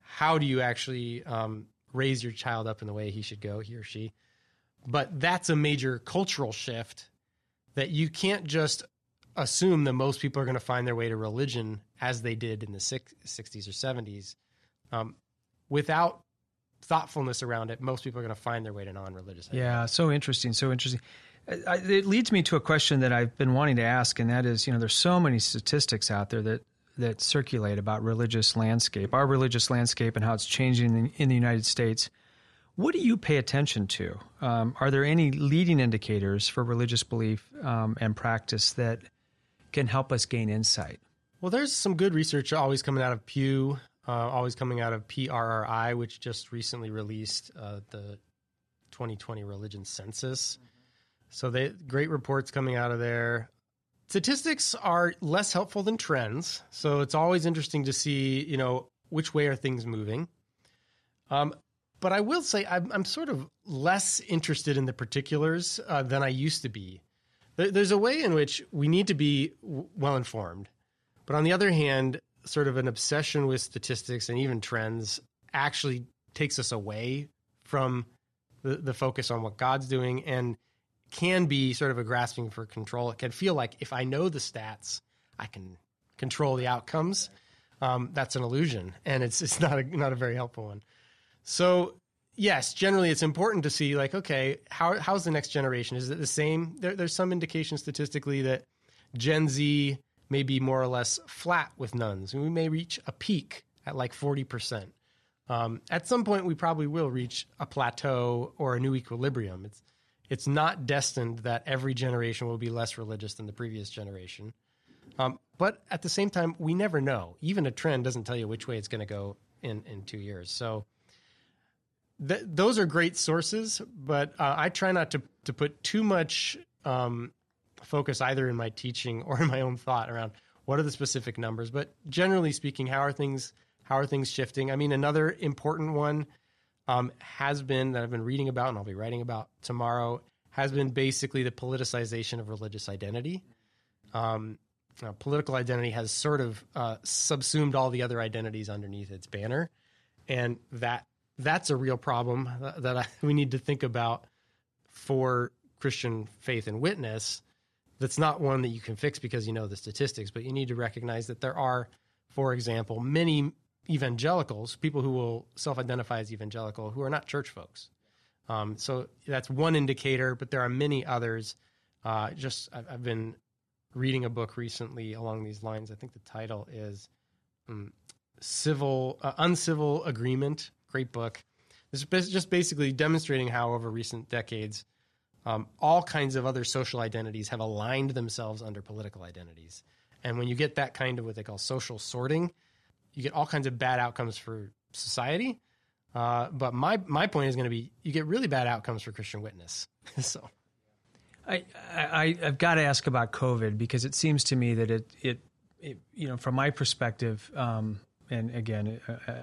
how do you actually um, raise your child up in the way he should go, he or she. But that's a major cultural shift that you can't just assume that most people are going to find their way to religion as they did in the 60s or 70s. Um, without thoughtfulness around it, most people are going to find their way to non-religious. Yeah, so interesting, so interesting. It leads me to a question that I've been wanting to ask, and that is, you know, there's so many statistics out there that that circulate about religious landscape, our religious landscape, and how it's changing in, in the United States. What do you pay attention to? Um, are there any leading indicators for religious belief um, and practice that can help us gain insight? Well, there's some good research always coming out of Pew, uh, always coming out of PRRI, which just recently released uh, the 2020 religion census. So they great reports coming out of there. Statistics are less helpful than trends, so it's always interesting to see, you know, which way are things moving. Um, but I will say I'm, I'm sort of less interested in the particulars uh, than I used to be. There, there's a way in which we need to be w- well informed, but on the other hand, sort of an obsession with statistics and even trends actually takes us away from the, the focus on what God's doing and can be sort of a grasping for control. It can feel like if I know the stats, I can control the outcomes. Um, that's an illusion, and it's it's not a not a very helpful one. So yes, generally it's important to see like, okay, how how's the next generation? Is it the same? There, there's some indication statistically that Gen Z may be more or less flat with nones. We may reach a peak at like 40%. Um, at some point, we probably will reach a plateau or a new equilibrium. It's it's not destined that every generation will be less religious than the previous generation. Um, but at the same time, we never know. Even a trend doesn't tell you which way it's going to go in, in two years. So th- those are great sources, but uh, I try not to, to put too much um, focus either in my teaching or in my own thought around what are the specific numbers. But generally speaking, how are things how are things shifting? I mean, another important one um, has been that I've been reading about and I'll be writing about tomorrow has been basically the politicization of religious identity. Um, political identity has sort of uh, subsumed all the other identities underneath its banner, and that that's a real problem that, I, we need to think about for Christian faith and witness. That's not one that you can fix because you know the statistics, but you need to recognize that there are, for example, many evangelicals, people who will self-identify as evangelical, who are not church folks. Um, so that's one indicator, but there are many others. Uh, just I've, I've, been reading a book recently along these lines. I think the title is um, "Civil uh, Uncivil Agreement." Great book. This is just basically demonstrating how over recent decades, um, all kinds of other social identities have aligned themselves under political identities. And when you get that kind of what they call social sorting, you get all kinds of bad outcomes for society. Uh, but my my point is going to be you get really bad outcomes for Christian witness. so, I, I I've got to ask about COVID because it seems to me that it it, it you know from my perspective, um, and again, uh, uh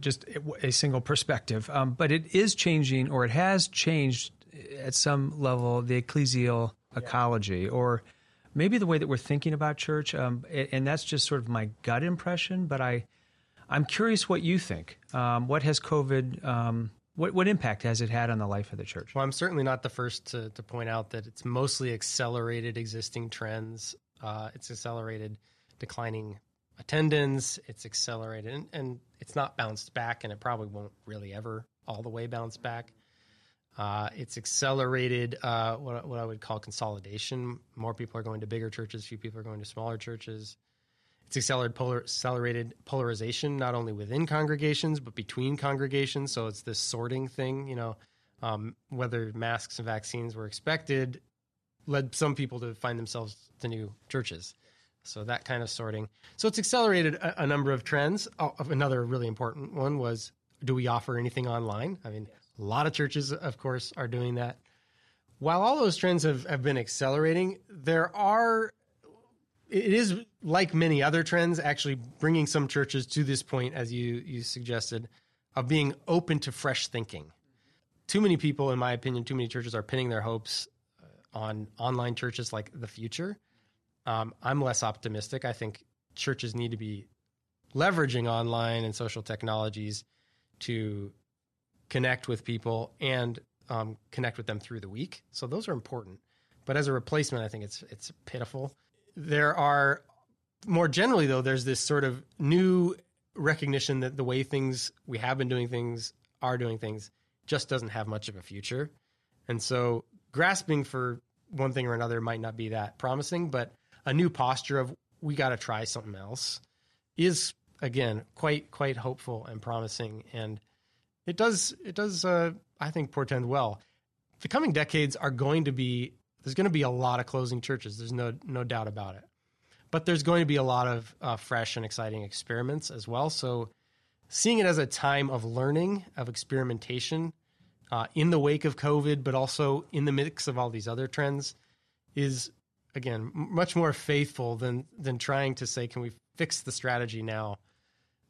just a single perspective, um, but it is changing or it has changed at some level the ecclesial ecology or maybe the way that we're thinking about church, um, and that's just sort of my gut impression. But I, I'm curious what you think. Um, what has COVID? Um, what what impact has it had on the life of the church? Well, I'm certainly not the first to, to point out that it's mostly accelerated existing trends. Uh, it's accelerated declining attendance. It's accelerated, and, and it's not bounced back, and it probably won't really ever all the way bounce back. Uh, it's accelerated uh, what, what I would call consolidation. More people are going to bigger churches, few people are going to smaller churches. It's accelerated, polar, accelerated polarization, not only within congregations, but between congregations. So it's this sorting thing, you know, um, whether masks and vaccines were expected led some people to find themselves to new churches. So that kind of sorting. So it's accelerated a, a number of trends. Oh, another really important one was do we offer anything online? I mean, a lot of churches, of course, are doing that. While all those trends have, have been accelerating, there are, it is like many other trends, actually bringing some churches to this point, as you, you suggested, of being open to fresh thinking. Too many people, in my opinion, too many churches are pinning their hopes uh, on online churches like the future. Um, I'm less optimistic. I think churches need to be leveraging online and social technologies to connect with people and um, connect with them through the week. So those are important. But as a replacement, I think it's it's pitiful. There are more generally though, there's this sort of new recognition that the way things we have been doing things are doing things just doesn't have much of a future. And so grasping for one thing or another might not be that promising, but a new posture of we got to try something else is again quite quite hopeful and promising and it does it does uh, I think portend well. The coming decades are going to be there's going to be a lot of closing churches. There's no no doubt about it. But there's going to be a lot of uh, fresh and exciting experiments as well. So seeing it as a time of learning, of experimentation, uh, in the wake of COVID, but also in the mix of all these other trends, is again much more faithful than than trying to say, can we fix the strategy now?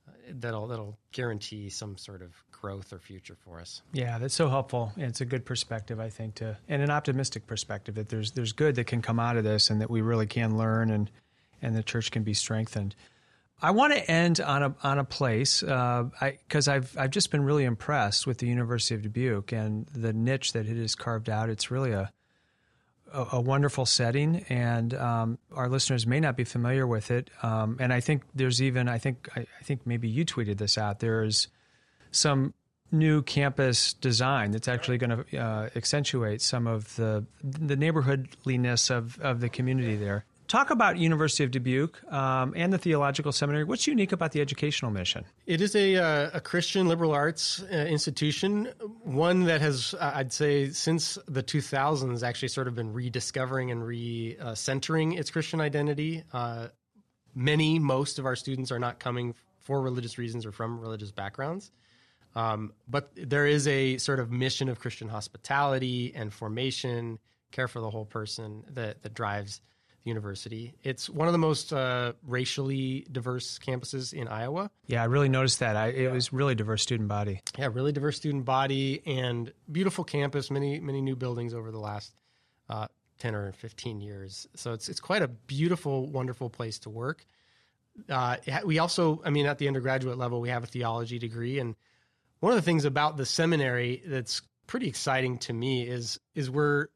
Uh, that'll that'll guarantee some sort of growth or future for us. Yeah, that's so helpful. And it's a good perspective, I think, to and an optimistic perspective that there's there's good that can come out of this, and that we really can learn, and and the church can be strengthened. I want to end on a on a place because uh, I've I've just been really impressed with the University of Dubuque and the niche that it has carved out. It's really a a, a wonderful setting, and um, our listeners may not be familiar with it. Um, and I think there's even I think I, I, think maybe you tweeted this out. There's some new campus design that's actually going to uh, accentuate some of the the neighborhoodliness of, of the community there. Talk about University of Dubuque um, and the Theological Seminary. What's unique about the educational mission? It is a, uh, a Christian liberal arts uh, institution, one that has, uh, I'd say, since the 2000s, actually sort of been rediscovering and re-centering its Christian identity. Uh, many, most of our students are not coming for religious reasons or from religious backgrounds. Um, but there is a sort of mission of Christian hospitality and formation, care for the whole person that, that drives – University. It's one of the most uh, racially diverse campuses in Iowa. Yeah, I really noticed that. I, it yeah. was really diverse student body. Yeah, really diverse student body and beautiful campus. Many many new buildings over the last uh, ten or fifteen years. So it's it's quite a beautiful, wonderful place to work. Uh, we also, I mean, at the undergraduate level, we have a theology degree, and one of the things about the seminary that's pretty exciting to me is is we're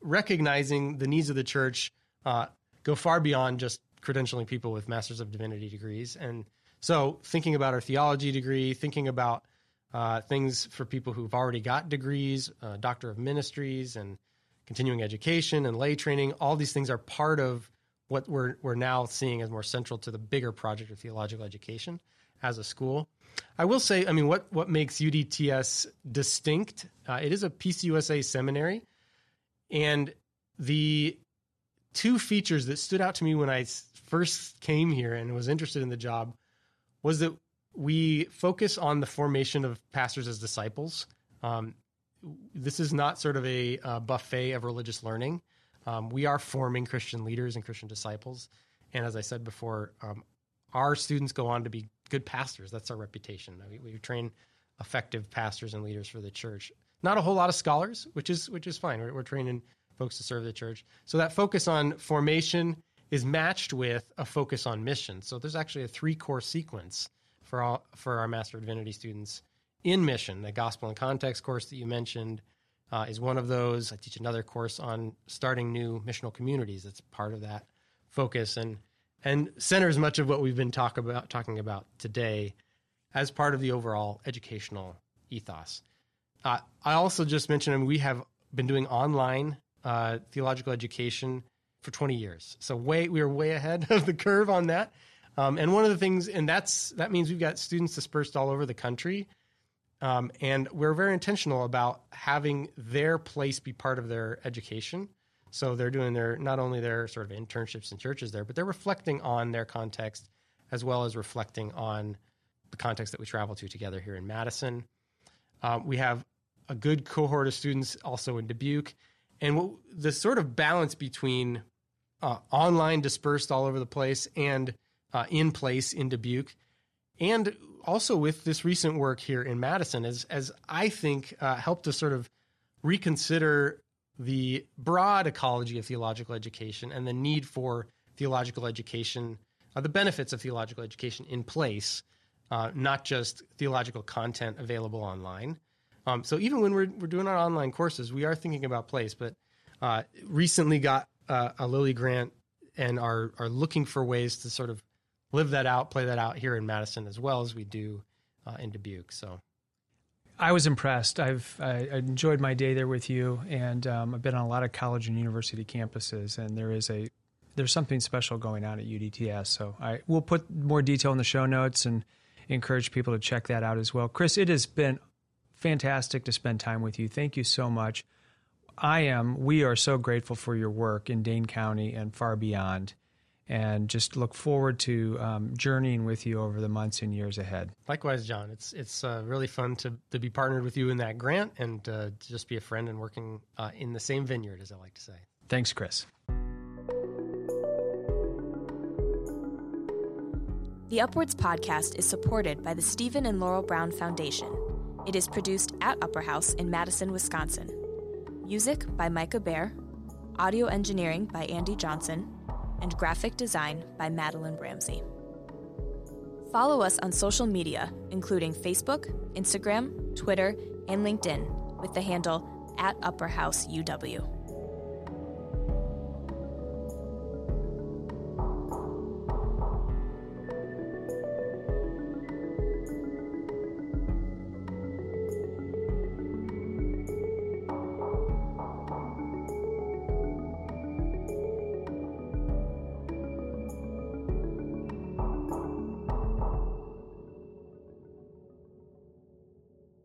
recognizing the needs of the church uh, go far beyond just credentialing people with Masters of Divinity degrees. And so, thinking about our theology degree, thinking about uh, things for people who've already got degrees, uh, Doctor of Ministries, and continuing education and lay training, all these things are part of what we're, we're now seeing as more central to the bigger project of theological education as a school. I will say, I mean, what, what makes UDTS distinct? Uh, it is a PCUSA seminary, and the two features that stood out to me when I first came here and was interested in the job was that we focus on the formation of pastors as disciples. Um, this is not sort of a, buffet of religious learning. Um, we are forming Christian leaders and Christian disciples. And as I said before, um, our students go on to be good pastors. That's our reputation. We, we, train effective pastors and leaders for the church. Not a whole lot of scholars, which is which is fine. We're, we're training folks to serve the church. So that focus on formation is matched with a focus on mission. So there's actually a three core sequence for all for our Master of Divinity students in mission. The Gospel and Context course that you mentioned uh, is one of those. I teach another course on starting new missional communities. That's part of that focus and and centers much of what we've been talk about talking about today as part of the overall educational ethos. Uh, I also just mentioned I mean, we have been doing online uh, theological education for 20 years. So way we are way ahead of the curve on that. Um, and one of the things, and that's that means we've got students dispersed all over the country, um, and we're very intentional about having their place be part of their education. So they're doing their not only their sort of internships in churches there, but they're reflecting on their context as well as reflecting on the context that we travel to together here in Madison. Um, we have a good cohort of students also in Dubuque and what, the sort of balance between uh, online dispersed all over the place and uh, in place in Dubuque, and also with this recent work here in Madison, as as I think uh, helped to sort of reconsider the broad ecology of theological education and the need for theological education, uh, the benefits of theological education in place, uh, not just theological content available online. Um, so even when we're, we're doing our online courses, we are thinking about place, but uh, recently got uh, a Lilly grant and are, are looking for ways to sort of live that out, play that out here in Madison as well as we do uh, in Dubuque. So. I was impressed. I've I enjoyed my day there with you, and um, I've been on a lot of college and university campuses, and there is a there's something special going on at UDTS. So I will put more detail in the show notes and encourage people to check that out as well. Chris, it has been fantastic to spend time with you. Thank you so much. I am, we are so grateful for your work in Dane County and far beyond, and just look forward to um, journeying with you over the months and years ahead. Likewise, John. It's it's uh, really fun to, to be partnered with you in that grant and uh, to just be a friend and working uh, in the same vineyard, as I like to say. Thanks, Chris. The Upwards podcast is supported by the Stephen and Laurel Brown Foundation it is produced at Upper House in Madison, Wisconsin. Music by Micah Behr, audio engineering by Andy Johnson, and graphic design by Madeline Ramsey. Follow us on social media, including Facebook, Instagram, Twitter, and LinkedIn, with the handle at Upper House UW.